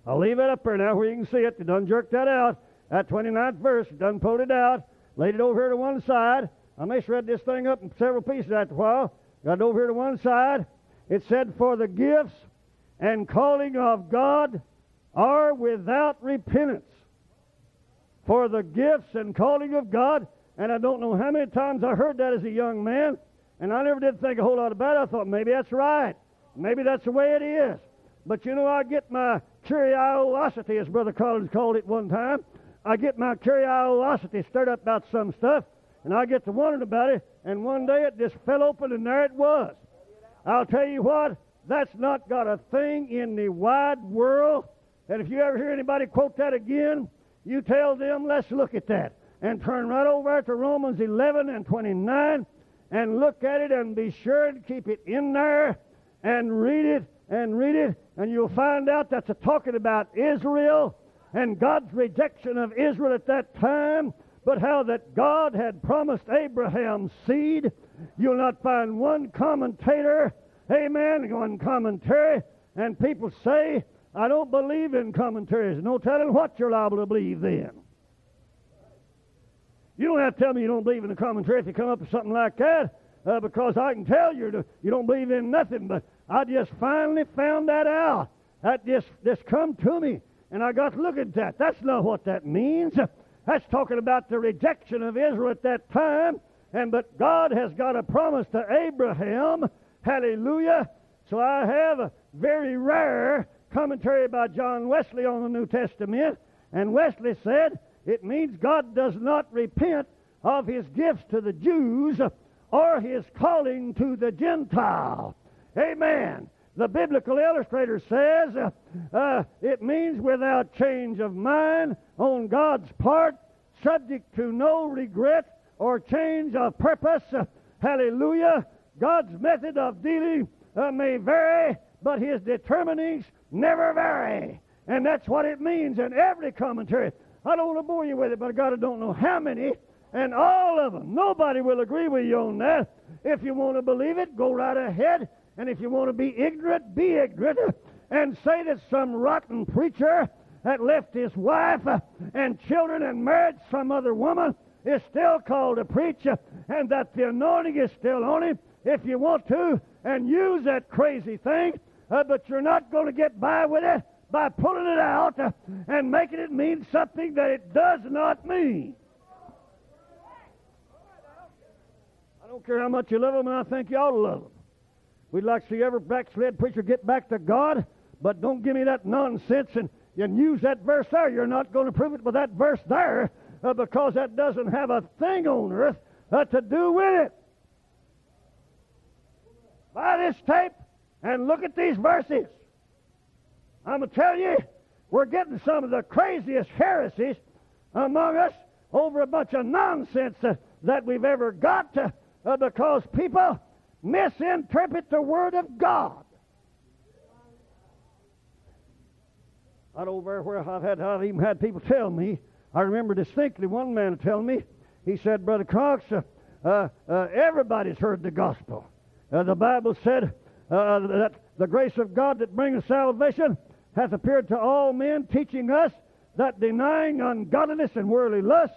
I'll leave it up there now where you can see it. You done jerked that out. That 29th verse, done pulled it out laid it over here to one side. I may shred this thing up in several pieces after a while. Got it over here to one side. It said, For the gifts and calling of God are without repentance. For the gifts and calling of God, and I don't know how many times I heard that as a young man, and I never did think a whole lot about it. I thought maybe that's right. Maybe that's the way it is. But you know, I get my curiosity, as Brother Collins called it one time. I get my curiosity stirred up about some stuff, and I get to wondering about it, and one day it just fell open, and there it was. I'll tell you what, that's not got a thing in the wide world. And if you ever hear anybody quote that again, you tell them, let's look at that. And turn right over to Romans 11 and 29 and look at it and be sure to keep it in there and read it and read it. And you'll find out that's a talking about Israel and God's rejection of Israel at that time, but how that God had promised Abraham's seed You'll not find one commentator, amen, one commentary, and people say, I don't believe in commentaries. No telling what you're liable to believe then. You don't have to tell me you don't believe in the commentary if you come up with something like that, uh, because I can tell you you don't believe in nothing. But I just finally found that out. That just, just come to me, and I got look at that. That's not what that means. That's talking about the rejection of Israel at that time. And but God has got a promise to Abraham. Hallelujah. So I have a very rare commentary by John Wesley on the New Testament. And Wesley said it means God does not repent of his gifts to the Jews or his calling to the Gentile. Amen. The biblical illustrator says uh, uh, it means without change of mind on God's part, subject to no regret or change of purpose. Uh, hallelujah. God's method of dealing uh, may vary, but his determinings never vary. And that's what it means in every commentary. I don't want to bore you with it, but God, I don't know how many, and all of them. Nobody will agree with you on that. If you want to believe it, go right ahead. And if you want to be ignorant, be ignorant. And say that some rotten preacher that left his wife and children and married some other woman is still called to preach, and that the anointing is still on him if you want to, and use that crazy thing, uh, but you're not going to get by with it by pulling it out uh, and making it mean something that it does not mean. I don't care how much you love them, and I think you ought to love them. We'd like to see every backslid preacher get back to God, but don't give me that nonsense and, and use that verse there. You're not going to prove it with that verse there uh, because that doesn't have a thing on earth uh, to do with it. Buy this tape and look at these verses. I'm going to tell you, we're getting some of the craziest heresies among us over a bunch of nonsense uh, that we've ever got uh, because people misinterpret the Word of God. I don't over where I've had, I've even had people tell me I remember distinctly one man telling me, he said, Brother Cox, uh, uh, uh, everybody's heard the gospel. Uh, the Bible said uh, that the grace of God that brings salvation hath appeared to all men, teaching us that denying ungodliness and worldly lust,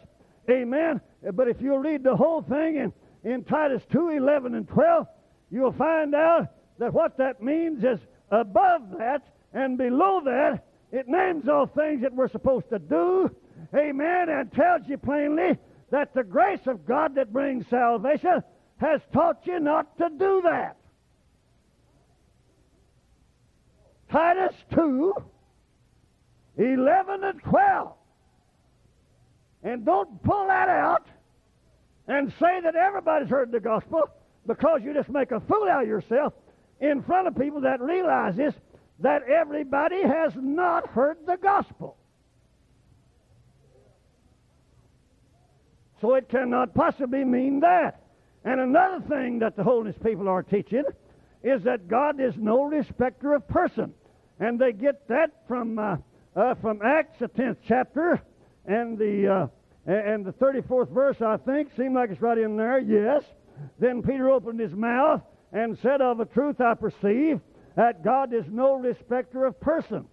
amen. But if you read the whole thing in, in Titus 2 11 and 12, you'll find out that what that means is above that and below that, it names all things that we're supposed to do amen, and tells you plainly that the grace of God that brings salvation has taught you not to do that. Titus 2, 11 and 12. And don't pull that out and say that everybody's heard the gospel because you just make a fool out of yourself in front of people that realizes that everybody has not heard the gospel. So it cannot possibly mean that. And another thing that the holiness people are teaching is that God is no respecter of person. And they get that from, uh, uh, from Acts, the 10th chapter, and the, uh, and the 34th verse, I think. Seemed like it's right in there. Yes. Then Peter opened his mouth and said, Of a truth I perceive that God is no respecter of person.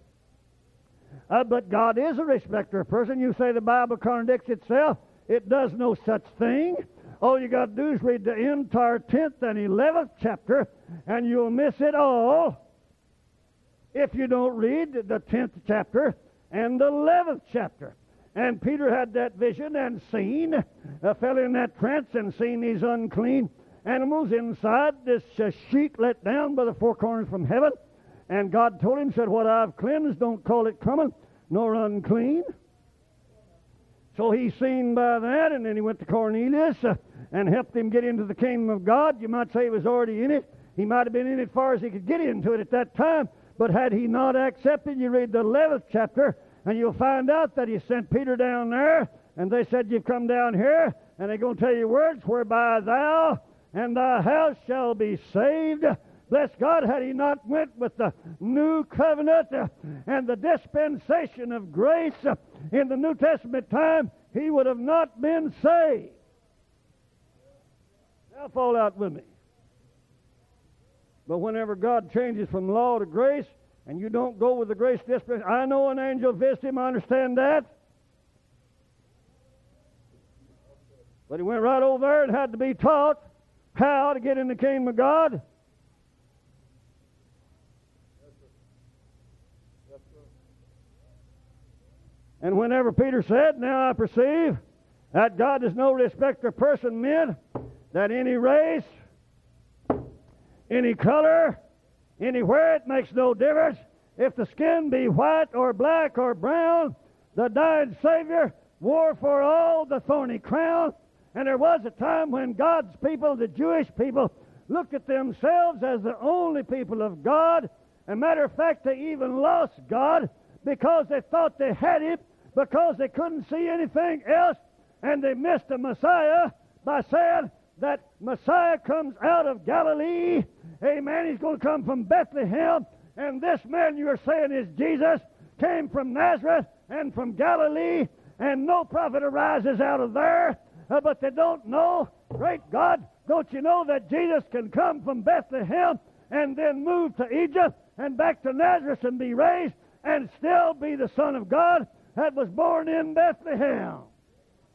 Uh, but God is a respecter of person. You say the Bible contradicts itself. It does no such thing. All you got to do is read the entire 10th and 11th chapter, and you'll miss it all if you don't read the 10th chapter and the 11th chapter. And Peter had that vision and seen, uh, fell in that trance and seen these unclean animals inside this uh, sheet let down by the four corners from heaven. And God told him, said, What I've cleansed, don't call it common nor unclean. So he's seen by that, and then he went to Cornelius uh, and helped him get into the kingdom of God. You might say he was already in it. He might have been in it as far as he could get into it at that time. But had he not accepted, you read the 11th chapter, and you'll find out that he sent Peter down there, and they said, You've come down here, and they're going to tell you words whereby thou and thy house shall be saved. Bless God, had he not went with the new covenant and the dispensation of grace in the New Testament time, he would have not been saved. Now fall out with me. But whenever God changes from law to grace, and you don't go with the grace disposition, I know an angel visited him, I understand that. But he went right over there and had to be taught how to get in the kingdom of God. And whenever Peter said, Now I perceive that God is no respecter of person, men, that any race, any color, anywhere, it makes no difference. If the skin be white or black or brown, the dying Savior wore for all the thorny crown. And there was a time when God's people, the Jewish people, looked at themselves as the only people of God. As matter of fact, they even lost God because they thought they had Him, because they couldn't see anything else, and they missed the Messiah by saying that Messiah comes out of Galilee. Amen. He's going to come from Bethlehem. And this man you're saying is Jesus came from Nazareth and from Galilee, and no prophet arises out of there. Uh, but they don't know. Great God, don't you know that Jesus can come from Bethlehem and then move to Egypt and back to Nazareth and be raised and still be the Son of God that was born in Bethlehem?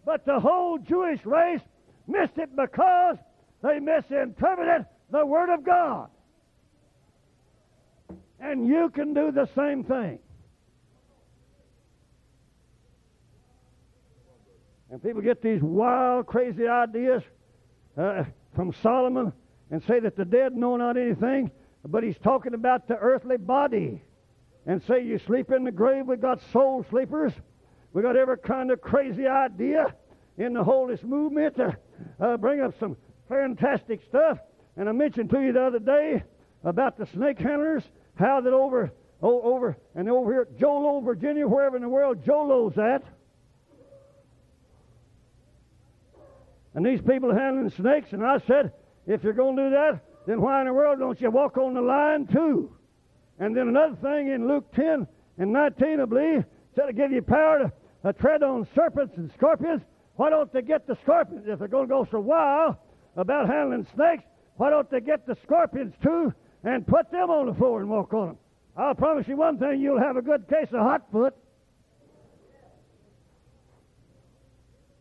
But the whole Jewish race missed it because they misinterpreted the Word of God. And you can do the same thing. And people get these wild, crazy ideas uh, from Solomon and say that the dead know not anything, but he's talking about the earthly body. And say you sleep in the grave, we got soul sleepers. We got every kind of crazy idea in the holiness movement to uh, bring up some fantastic stuff. And I mentioned to you the other day about the snake handlers, how that over, oh, over, and over here at Jolo, Virginia, wherever in the world Jolo's at, And these people handling snakes, and I said, if you're going to do that, then why in the world don't you walk on the line too? And then another thing in Luke 10 and 19, I believe, said to give you power to uh, tread on serpents and scorpions. Why don't they get the scorpions? If they're going to go so wild about handling snakes, why don't they get the scorpions too and put them on the floor and walk on them? I'll promise you one thing, you'll have a good case of hot foot.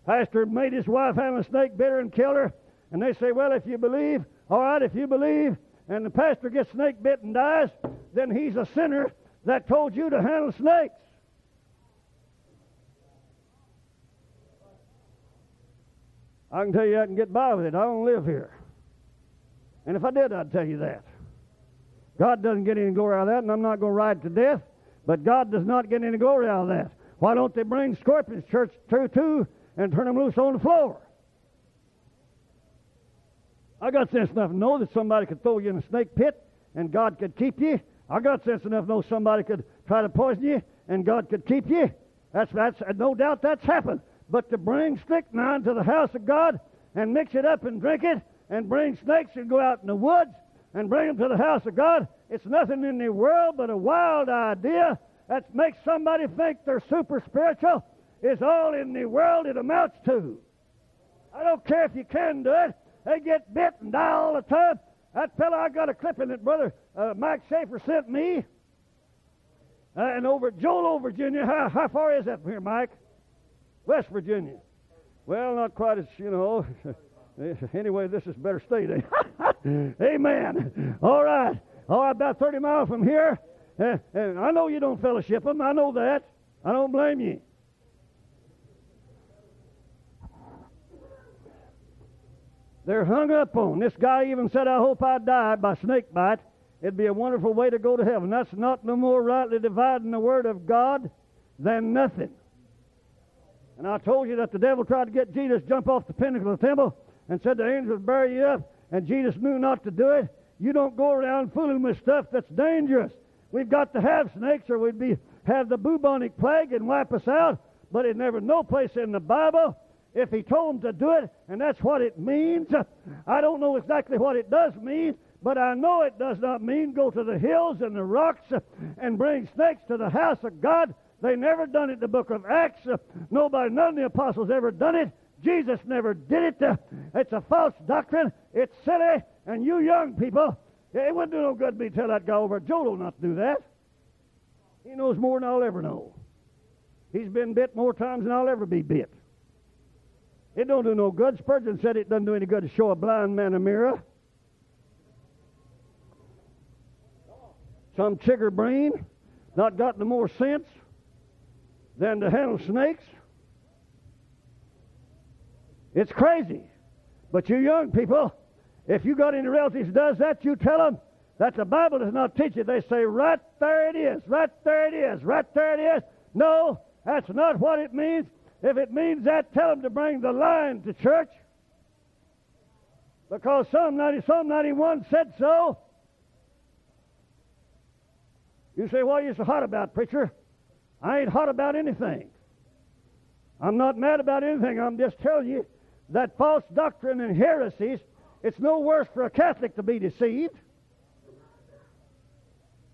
Pastor made his wife have a snake bit her, and killed her. And they say, well, if you believe, all right, if you believe, and the pastor gets snake bit and dies, then he's a sinner that told you to handle snakes. I can tell you I can get by with it. I don't live here. And if I did, I'd tell you that. God doesn't get any glory out of that, and I'm not going to ride to death, but God does not get any glory out of that. Why don't they bring scorpions church too, too and turn them loose on the floor. I got sense enough to know that somebody could throw you in a snake pit and God could keep you. I got sense enough to know somebody could try to poison you and God could keep you. That's, that's no doubt that's happened. But to bring strychnine to the house of God and mix it up and drink it and bring snakes and go out in the woods and bring them to the house of God, it's nothing in the world but a wild idea that makes somebody think they're super spiritual is all in the world it amounts to. I don't care if you can do it. They get bit and die all the time. That fellow, I got a clip in it, brother. Uh, Mike Schaefer sent me. Uh, and over Jolo, Virginia, how, how far is that from here, Mike? West Virginia. Well, not quite as, you know. anyway, this is better state. Eh? Amen. All right. All right, about 30 miles from here. And I know you don't fellowship them. I know that. I don't blame you. They're hung up on. This guy even said, I hope I die by snake bite. It'd be a wonderful way to go to heaven. That's not no more rightly dividing the Word of God than nothing. And I told you that the devil tried to get Jesus jump off the pinnacle of the temple and said the angels would bury you up, and Jesus knew not to do it. You don't go around fooling with stuff that's dangerous. We've got to have snakes, or we'd be have the bubonic plague and wipe us out. But it never no place in the Bible if he told them to do it, and that's what it means. I don't know exactly what it does mean, but I know it does not mean go to the hills and the rocks and bring snakes to the house of God. They never done it the book of Acts. Nobody, none of the apostles ever done it. Jesus never did it. Uh, It's a false doctrine. It's silly. And you young people, it wouldn't do no good to me to tell that guy over at Jolo not do that. He knows more than I'll ever know. He's been bit more times than I'll ever be bit. It don't do no good. Spurgeon said it doesn't do any good to show a blind man a mirror. Some chigger brain not got no more sense than to handle snakes. It's crazy. But you young people, if you got any relatives does that, you tell them that the Bible does not teach it. They say, right there it is, right there it is, right there it is. No, that's not what it means. If it means that, tell them to bring the line to church. Because Psalm 90, Psalm 91 said so. You say, what are you so hot about, preacher? I ain't hot about anything. I'm not mad about anything. I'm just telling you that false doctrine and heresies, it's no worse for a Catholic to be deceived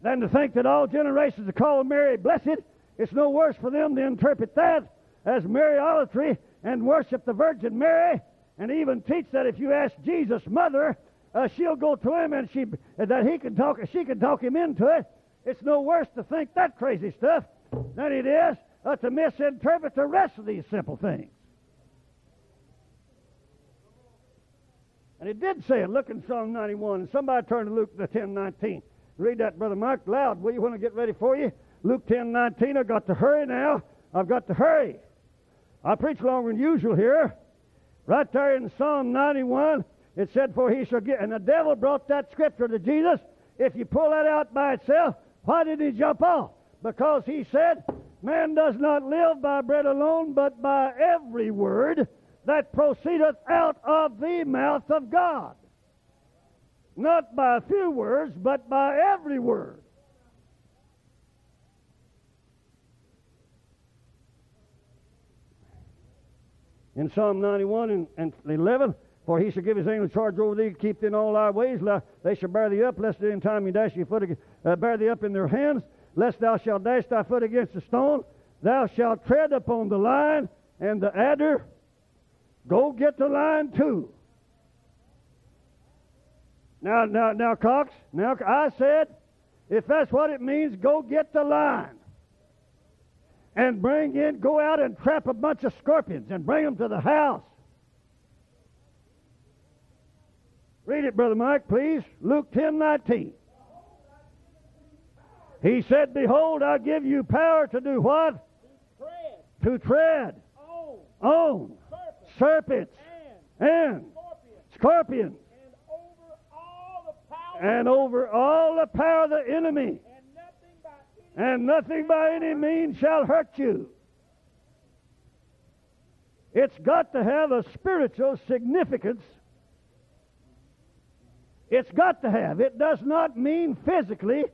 than to think that all generations are called Mary blessed. It's no worse for them to interpret that as Mariolatry and worship the Virgin Mary and even teach that if you ask Jesus' mother, uh, she'll go to him and she that he can talk she can talk him into it. It's no worse to think that crazy stuff than it is uh, to misinterpret the rest of these simple things. And it did say it. Look in Psalm 91. And somebody turn to Luke the 10 19. Read that, Brother Mark, loud. Will you want to get ready for you? Luke 10 19. I've got to hurry now. I've got to hurry. I preach longer than usual here. Right there in Psalm 91, it said, For he shall get. And the devil brought that scripture to Jesus. If you pull that out by itself, why did he jump off? Because he said, Man does not live by bread alone, but by every word that proceedeth out of the mouth of God. Not by a few words, but by every word. In Psalm 91 and, and 11, for he shall give his angel charge over thee, keep thee in all thy ways. They shall bear thee up, lest any time you dash your foot, uh, bear thee up in their hands, lest thou shalt dash thy foot against a stone. Thou shalt tread upon the lion and the adder. Go get the lion too. Now, now, now, Cox. Now, I said, if that's what it means, go get the lion and bring in, go out and trap a bunch of scorpions and bring them to the house. Read it, Brother Mike, please. Luke 10 19. He said, Behold, I give you power to do what? tread To tread on on serpents serpents and and scorpions and over all the power of the enemy, and nothing by any and nothing by any means shall hurt you. It's got to have a spiritual significance. It's got to have. It does not mean physically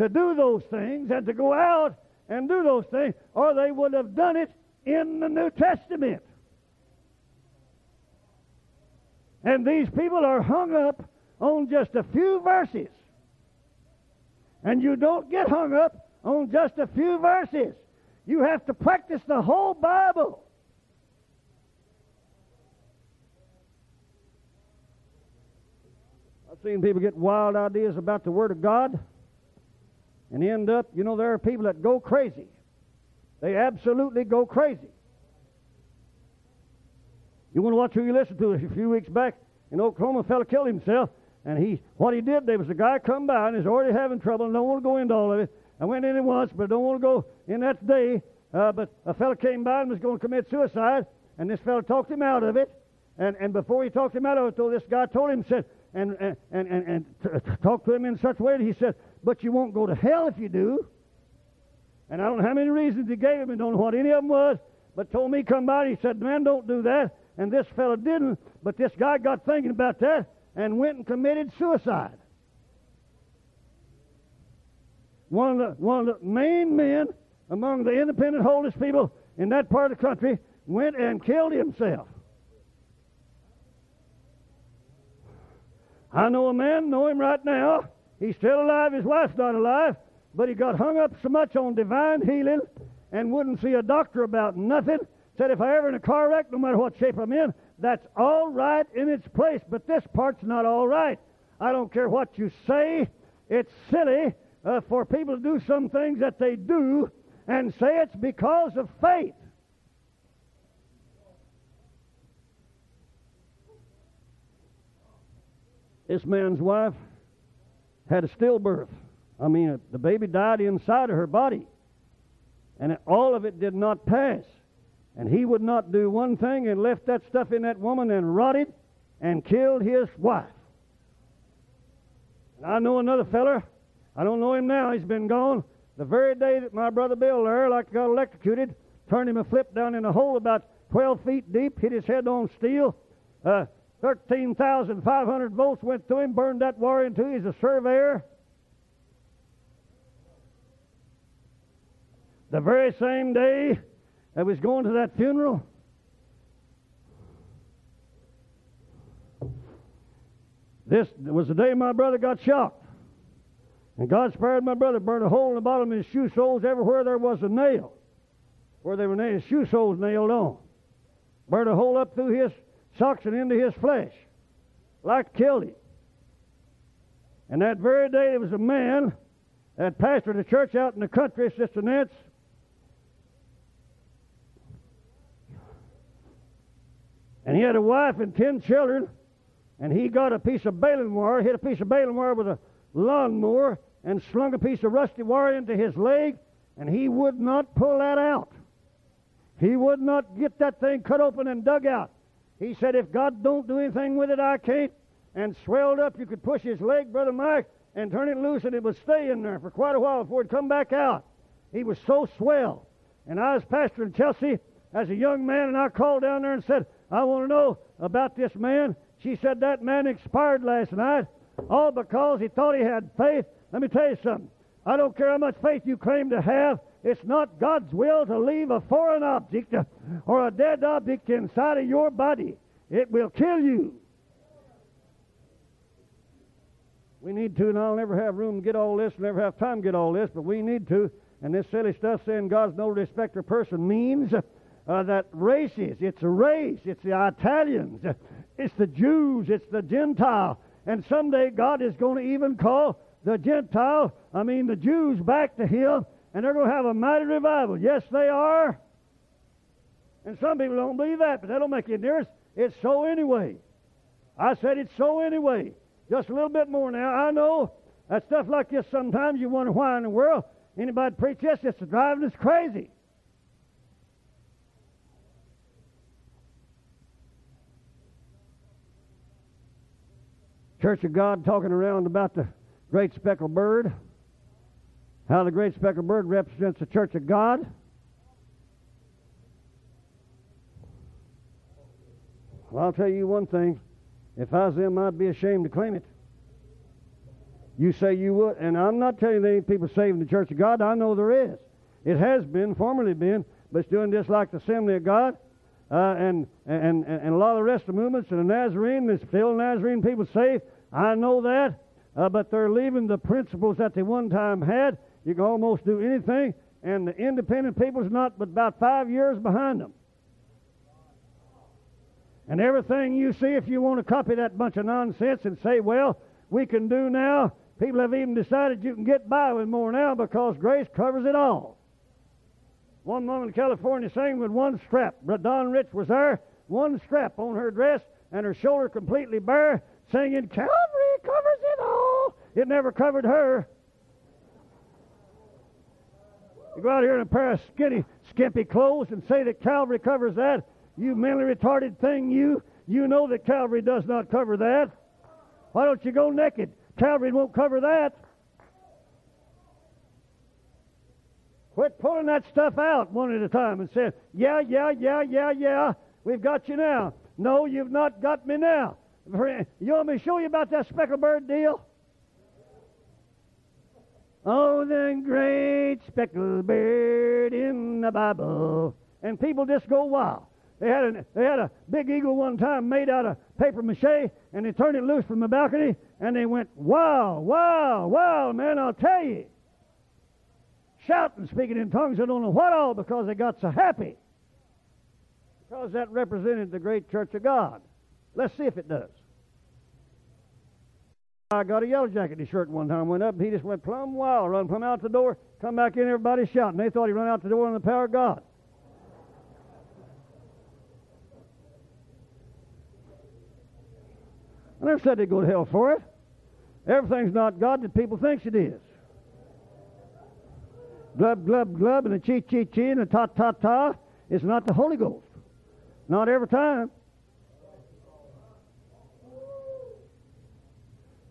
to do those things and to go out and do those things, or they would have done it in the New Testament. And these people are hung up on just a few verses. And you don't get hung up on just a few verses. You have to practice the whole Bible. I've seen people get wild ideas about the Word of God and end up, you know, there are people that go crazy. They absolutely go crazy. You want to watch who you listen to? A few weeks back in Oklahoma, a fellow killed himself, and he what he did there was a guy come by and is already having trouble and don't want to go into all of it. I went in once, but I don't want to go in that day. Uh, but a fellow came by and was going to commit suicide, and this fellow talked him out of it. And and before he talked him out of it, though, this guy told him said and and and and, and talked to him in such a way that he said, "But you won't go to hell if you do." And I don't know how many reasons he gave him, and don't know what any of them was, but told me come by. He said, "Man, don't do that." And this fellow didn't, but this guy got thinking about that and went and committed suicide. One of the one of the main men among the independent holiness people in that part of the country went and killed himself. I know a man, know him right now. He's still alive. His wife's not alive, but he got hung up so much on divine healing and wouldn't see a doctor about nothing. Said if I ever in a car wreck, no matter what shape I'm in, that's all right in its place. But this part's not all right. I don't care what you say. It's silly uh, for people to do some things that they do and say it's because of faith. This man's wife had a stillbirth. I mean, the baby died inside of her body. And all of it did not pass. And he would not do one thing and left that stuff in that woman and rotted and killed his wife. And I know another feller. I don't know him now. He's been gone. The very day that my brother Bill there, like got electrocuted, turned him a flip down in a hole about 12 feet deep, hit his head on steel. Uh, 13,500 volts went through him, burned that wire into. He's a surveyor. The very same day I was going to that funeral, this was the day my brother got shot. And God spared my brother, burned a hole in the bottom of his shoe soles everywhere there was a nail, where they were nailed, shoe soles nailed on. Burned a hole up through his and into his flesh, like killed him. And that very day, there was a man that pastored a church out in the country, Sister Nance. And he had a wife and ten children, and he got a piece of baling wire, hit a piece of baling wire with a lawnmower, and slung a piece of rusty wire into his leg, and he would not pull that out. He would not get that thing cut open and dug out. He said, if God don't do anything with it, I can't. And swelled up, you could push his leg, Brother Mike, and turn it loose, and it would stay in there for quite a while before it'd come back out. He was so swell. And I was pastor in Chelsea as a young man, and I called down there and said, I want to know about this man. She said that man expired last night, all because he thought he had faith. Let me tell you something. I don't care how much faith you claim to have. It's not God's will to leave a foreign object or a dead object inside of your body. It will kill you. We need to, and I'll never have room to get all this, never have time to get all this, but we need to. And this silly stuff saying God's no respecter person means uh, that races. It's a race. It's the Italians. It's the Jews. It's the Gentile. And someday God is going to even call the Gentile, I mean the Jews, back to Him, and they're going to have a mighty revival. Yes, they are. And some people don't believe that, but that don't make any difference. It's so anyway. I said it's so anyway. Just a little bit more now. I know that stuff like this sometimes you wonder why in the world anybody preach this. It's driving us crazy. Church of God talking around about the great speckled bird, how the great speckled bird represents the church of God. Well, I'll tell you one thing. If I was them, I'd be ashamed to claim it. You say you would, and I'm not telling you ain't people saving the church of God. I know there is. It has been, formerly been, but it's doing just like the Assembly of God uh, and, and, and a lot of the rest of the movements, and the Nazarene, there's still Nazarene people saved. I know that. Uh, but they're leaving the principles that they one time had. You can almost do anything, and the independent people's not but about five years behind them. And everything you see, if you want to copy that bunch of nonsense and say, well, we can do now, people have even decided you can get by with more now because grace covers it all. One woman in California sang with one strap. Don Rich was there, one strap on her dress, and her shoulder completely bare, singing, Calvary covers it all. It never covered her. You go out here in a pair of skinny, skimpy clothes and say that Calvary covers that. You mentally retarded thing, you. You know that Calvary does not cover that. Why don't you go naked? Calvary won't cover that. Quit pulling that stuff out one at a time and say, yeah, yeah, yeah, yeah, yeah, we've got you now. No, you've not got me now. You want me to show you about that speckled bird deal? Oh, the great speckled bird in the Bible. And people just go wild. They had, a, they had a big eagle one time made out of paper mache, and they turned it loose from the balcony, and they went, wow, wow, wow, man, I'll tell you. Shouting, speaking in tongues, I don't know what all, because they got so happy. Because that represented the great church of God. Let's see if it does. I got a yellow jacket his shirt one time, went up, and he just went plumb wild, run plumb out the door, come back in, everybody shouting. They thought he run out the door in the power of God. I never said they'd go to hell for it. Everything's not God that people thinks it is. Glub, glub, glub, and the chee, chee, chee, and the ta, ta, ta. It's not the Holy Ghost. Not every time.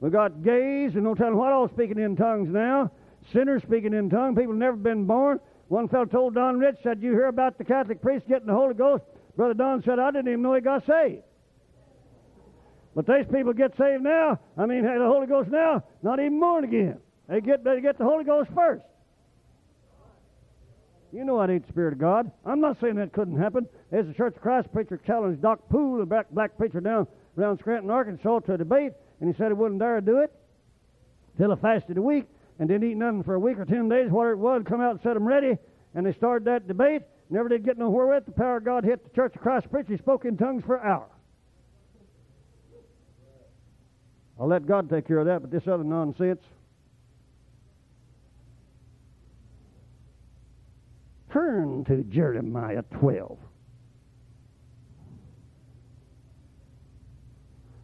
We got gays and no telling what all speaking in tongues now. Sinners speaking in tongues. People never been born. One fellow told Don Rich, said, You hear about the Catholic priest getting the Holy Ghost? Brother Don said, I didn't even know he got saved. But these people get saved now. I mean, the Holy Ghost now, not even born again. They get, they get the Holy Ghost first. You know that ain't the Spirit of God. I'm not saying that couldn't happen. There's a Church of Christ preacher challenged Doc Poole, the black, black preacher down around Scranton, Arkansas, to a debate, and he said he wouldn't dare do it till he fasted a week and didn't eat nothing for a week or ten days, whatever it was, come out and set them ready, and they started that debate. Never did get nowhere with it. The power of God hit the Church of Christ preacher. He spoke in tongues for an hour. I'll let God take care of that, but this other nonsense. Turn to Jeremiah 12.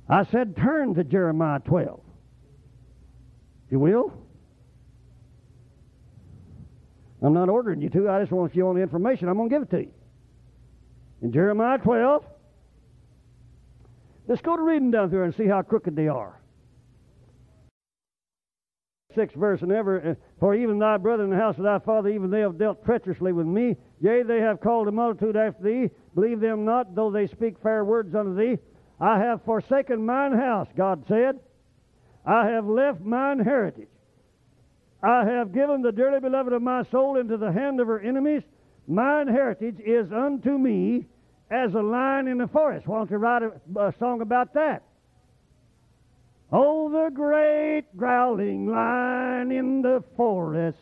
I said, turn to Jeremiah 12. You will. I'm not ordering you to. I just want you on the information. I'm going to give it to you. In Jeremiah 12, let's go to reading down there and see how crooked they are. Sixth verse, and ever, uh, for even thy brother in the house of thy father, even they have dealt treacherously with me. Yea, they have called a multitude after thee. Believe them not, though they speak fair words unto thee. I have forsaken mine house, God said. I have left mine heritage. I have given the dearly beloved of my soul into the hand of her enemies. Mine heritage is unto me as a lion in the forest. Why don't you write a, a song about that? Oh, the great growling lion in the forest,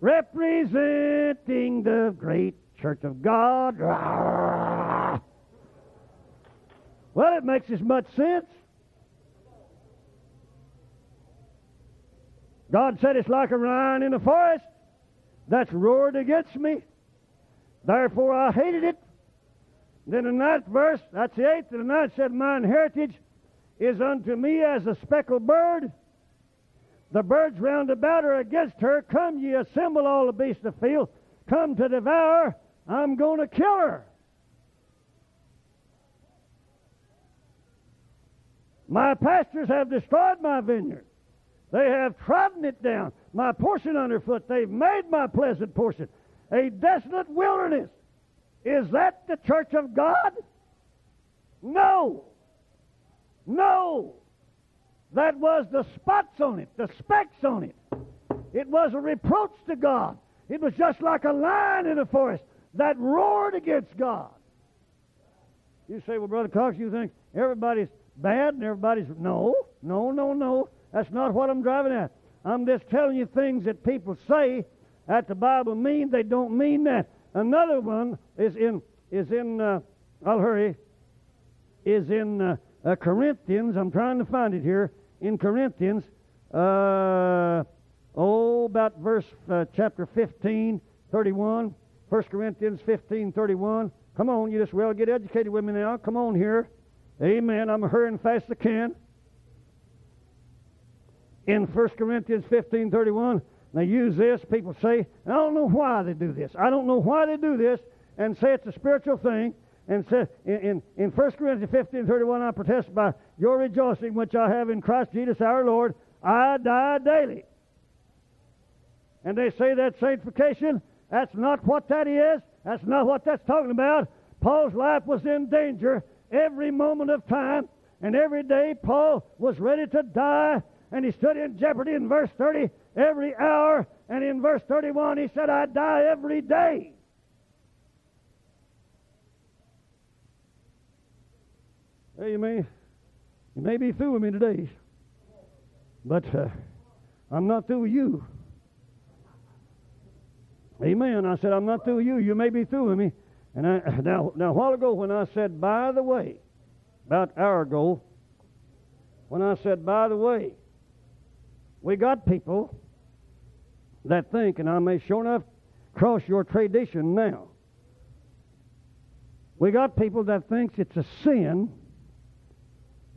representing the great church of God. Well, it makes as much sense. God said it's like a lion in the forest that's roared against me. Therefore I hated it. Then the ninth verse, that's the eighth, and the ninth said, Mine heritage is unto me as a speckled bird. The birds round about are against her. Come ye, assemble all the beasts of the field. Come to devour. I'm going to kill her. My pastors have destroyed my vineyard. They have trodden it down. My portion underfoot. They've made my pleasant portion a desolate wilderness. Is that the church of God? No. No. That was the spots on it, the specks on it. It was a reproach to God. It was just like a lion in the forest that roared against God. You say, well, Brother Cox, you think everybody's bad and everybody's. No, no, no, no. That's not what I'm driving at. I'm just telling you things that people say that the Bible means. They don't mean that. Another one is in is in. Uh, I'll hurry. Is in uh, uh, Corinthians. I'm trying to find it here in Corinthians. Uh, oh, about verse uh, chapter 15, 31. 1 Corinthians 15, 31. Come on, you just well get educated with me now. Come on here. Amen. I'm hurrying fast as I can. In 1 Corinthians 15, 31, they use this. People say, I don't know why they do this. I don't know why they do this, and say it's a spiritual thing. And say, in, in, in 1 Corinthians 15, 31, I protest by your rejoicing which I have in Christ Jesus our Lord, I die daily. And they say that sanctification, that's not what that is. That's not what that's talking about. Paul's life was in danger every moment of time, and every day Paul was ready to die, and he stood in jeopardy in verse 30 every hour, and in verse 31 he said, I die every day. Hey, you may, you may be through with me today, but uh, I'm not through with you. Amen. I said, I'm not through with you. You may be through with me. And I, now, now, a while ago, when I said, by the way, about an hour ago, when I said, by the way, we got people that think, and I may sure enough cross your tradition now. We got people that thinks it's a sin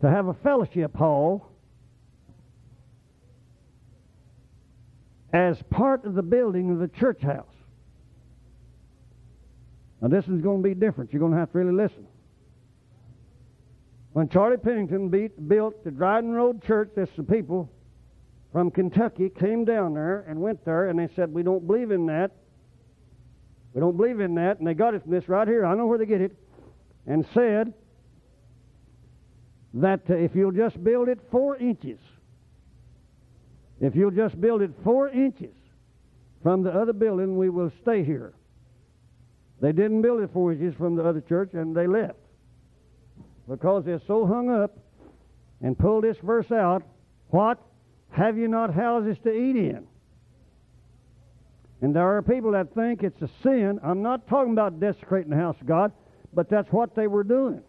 to have a fellowship hall as part of the building of the church house. Now, this is going to be different. You're going to have to really listen. When Charlie Pennington beat, built the Dryden Road Church, there's some people from Kentucky came down there and went there, and they said, We don't believe in that. We don't believe in that. And they got it from this right here. I know where they get it. And said that uh, if you'll just build it four inches, if you'll just build it four inches from the other building, we will stay here. They didn't build it four inches from the other church, and they left because they're so hung up and pulled this verse out. What? Have you not houses to eat in? And there are people that think it's a sin. I'm not talking about desecrating the house of God, but that's what they were doing.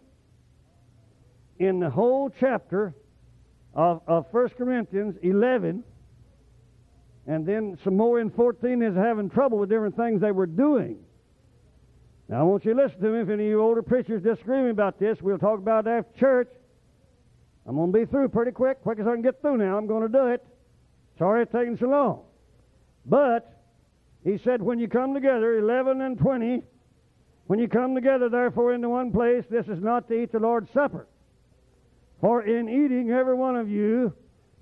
In the whole chapter of, of 1 Corinthians 11, and then some more in 14 is having trouble with different things they were doing. Now, I want you to listen to me. If any of you older preachers disagree with me about this, we'll talk about it after church. I'm going to be through pretty quick. Quick as I can get through now, I'm going to do it. Sorry it's taking so long. But he said, when you come together, 11 and 20, when you come together, therefore, into one place, this is not to eat the Lord's Supper. For in eating, every one of you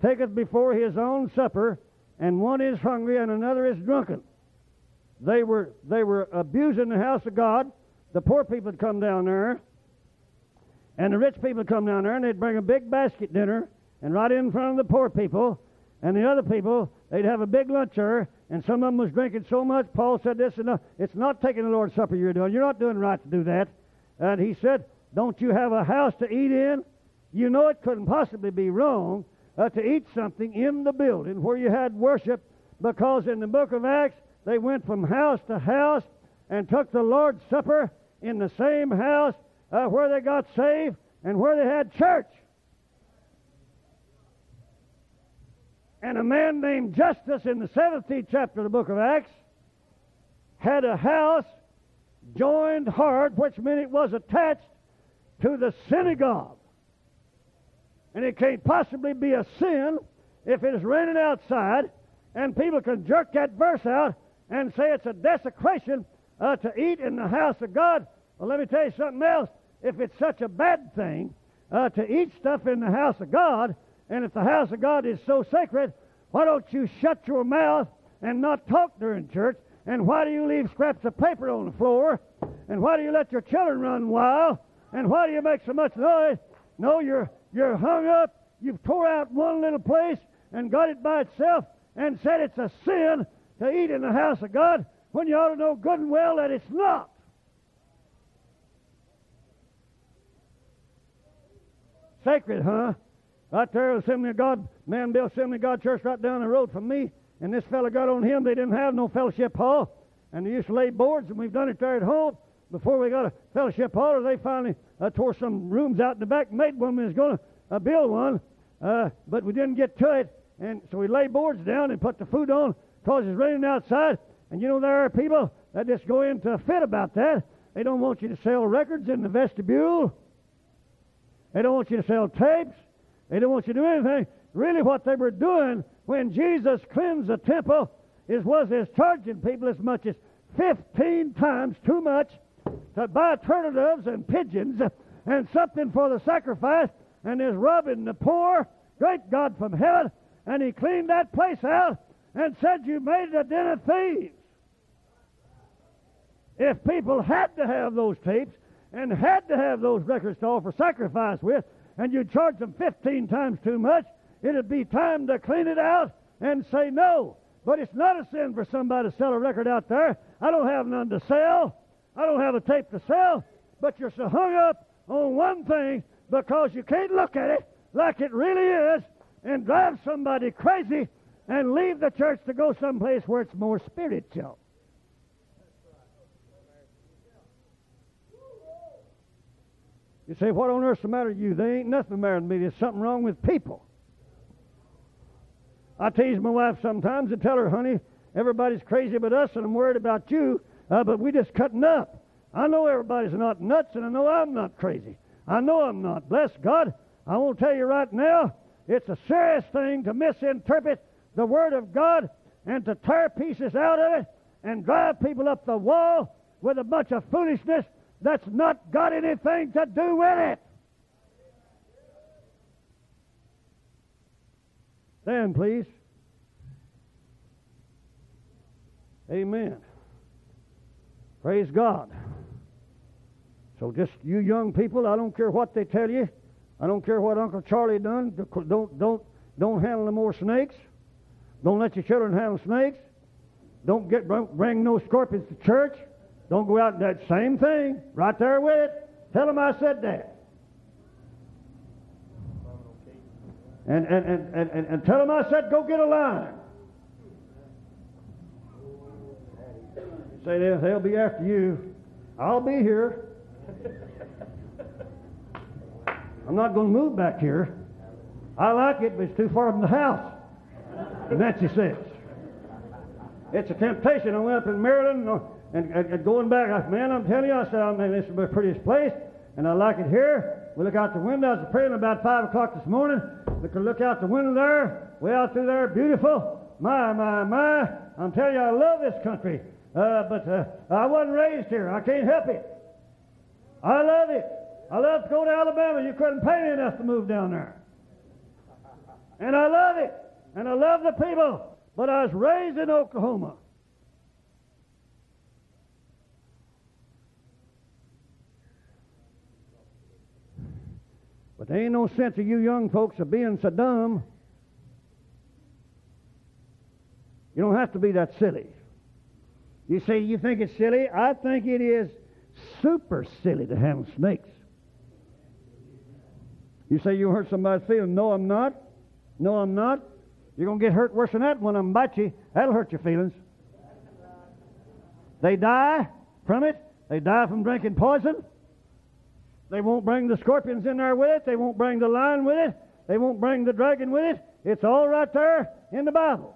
taketh before his own supper, and one is hungry and another is drunken. They were, they were abusing the house of God. The poor people would come down there, and the rich people would come down there, and they'd bring a big basket dinner, and right in front of the poor people, and the other people, they'd have a big lunch there, and some of them was drinking so much. Paul said, "This is not, it's not taking the Lord's Supper you're doing. You're not doing right to do that." And he said, "Don't you have a house to eat in? You know it couldn't possibly be wrong uh, to eat something in the building where you had worship, because in the book of Acts they went from house to house and took the Lord's Supper in the same house uh, where they got saved and where they had church. And a man named Justus in the 17th chapter of the book of Acts had a house joined hard, which meant it was attached to the synagogue. And it can't possibly be a sin if it is raining outside and people can jerk that verse out and say it's a desecration uh, to eat in the house of God. Well, let me tell you something else. If it's such a bad thing uh, to eat stuff in the house of God, and if the house of God is so sacred, why don't you shut your mouth and not talk during church? And why do you leave scraps of paper on the floor? And why do you let your children run wild? And why do you make so much noise? No, you're you're hung up. You've tore out one little place and got it by itself and said it's a sin to eat in the house of God when you ought to know good and well that it's not. Sacred, huh? Right there, Assembly of God, man built Assembly of God Church right down the road from me, and this fellow got on him. They didn't have no fellowship hall, and they used to lay boards, and we've done it there at home. Before we got a fellowship hall, they finally uh, tore some rooms out in the back, made one, we was going to uh, build one, uh, but we didn't get to it, and so we lay boards down and put the food on because it's raining outside. And you know, there are people that just go into a fit about that. They don't want you to sell records in the vestibule. They don't want you to sell tapes. They don't want you to do anything. Really, what they were doing when Jesus cleansed the temple is was is charging people as much as 15 times too much to buy turtle doves and pigeons and something for the sacrifice, and is robbing the poor. Great God from heaven! And he cleaned that place out and said you made a den of thieves. If people had to have those tapes and had to have those records to offer sacrifice with, and you charge them 15 times too much, it'd be time to clean it out and say no. But it's not a sin for somebody to sell a record out there. I don't have none to sell. I don't have a tape to sell. But you're so hung up on one thing because you can't look at it like it really is and drive somebody crazy and leave the church to go someplace where it's more spiritual. You say, What on earth's the matter with you? There ain't nothing the matter with me. There's something wrong with people. I tease my wife sometimes and tell her, honey, everybody's crazy but us, and I'm worried about you, uh, but we just cutting up. I know everybody's not nuts, and I know I'm not crazy. I know I'm not. Bless God. I won't tell you right now. It's a serious thing to misinterpret the Word of God and to tear pieces out of it and drive people up the wall with a bunch of foolishness that's not got anything to do with it. Stand, please. Amen. Praise God. So just you young people, I don't care what they tell you. I don't care what Uncle Charlie done. Don't don't don't handle no more snakes. Don't let your children handle snakes. Don't get bring no scorpions to church. Don't go out and that same thing right there with it. Tell them I said that. And, and, and, and, and tell them I said go get a line. Say they'll, they'll be after you. I'll be here. I'm not going to move back here. I like it, but it's too far from the house. Nancy sense. It's a temptation. I went up in Maryland and, and, and going back, I man, I'm telling you, I said, oh, man, this is the prettiest place, and I like it here. We look out the window. I was praying about 5 o'clock this morning. We could look out the window there, way out through there, beautiful. My, my, my. I'm telling you, I love this country. Uh, but uh, I wasn't raised here. I can't help it. I love it. I love to go to Alabama. You couldn't pay me enough to move down there. And I love it. And I love the people. But I was raised in Oklahoma. But there ain't no sense of you young folks of being so dumb. You don't have to be that silly. You say you think it's silly? I think it is super silly to handle snakes. You say you hurt somebody's feelings. No, I'm not. No, I'm not. You're going to get hurt worse than that when I'm bite you. That'll hurt your feelings. They die from it. They die from drinking poison. They won't bring the scorpions in there with it. They won't bring the lion with it. They won't bring the dragon with it. It's all right there in the Bible.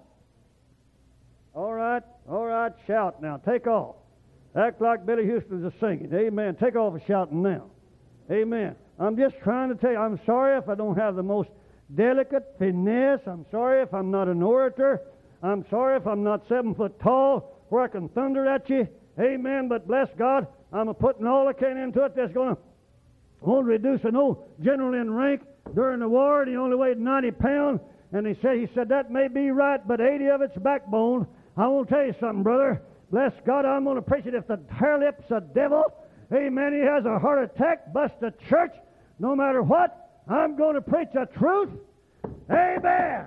All right, all right, shout now. Take off. Act like Billy Houston's a singing. Amen. Take off a shouting now. Amen. I'm just trying to tell you, I'm sorry if I don't have the most delicate finesse. I'm sorry if I'm not an orator. I'm sorry if I'm not seven foot tall where I can thunder at you. Amen. But bless God, I'm a putting all I can into it that's going to won't reduce an old general in rank during the war. He only weighed 90 pounds. And he said, he said, that may be right, but 80 of it's backbone. I want to tell you something, brother. Bless God, I'm going to preach it. If the hair lips a devil, amen, he has a heart attack, bust a church, no matter what, I'm going to preach the truth. Amen.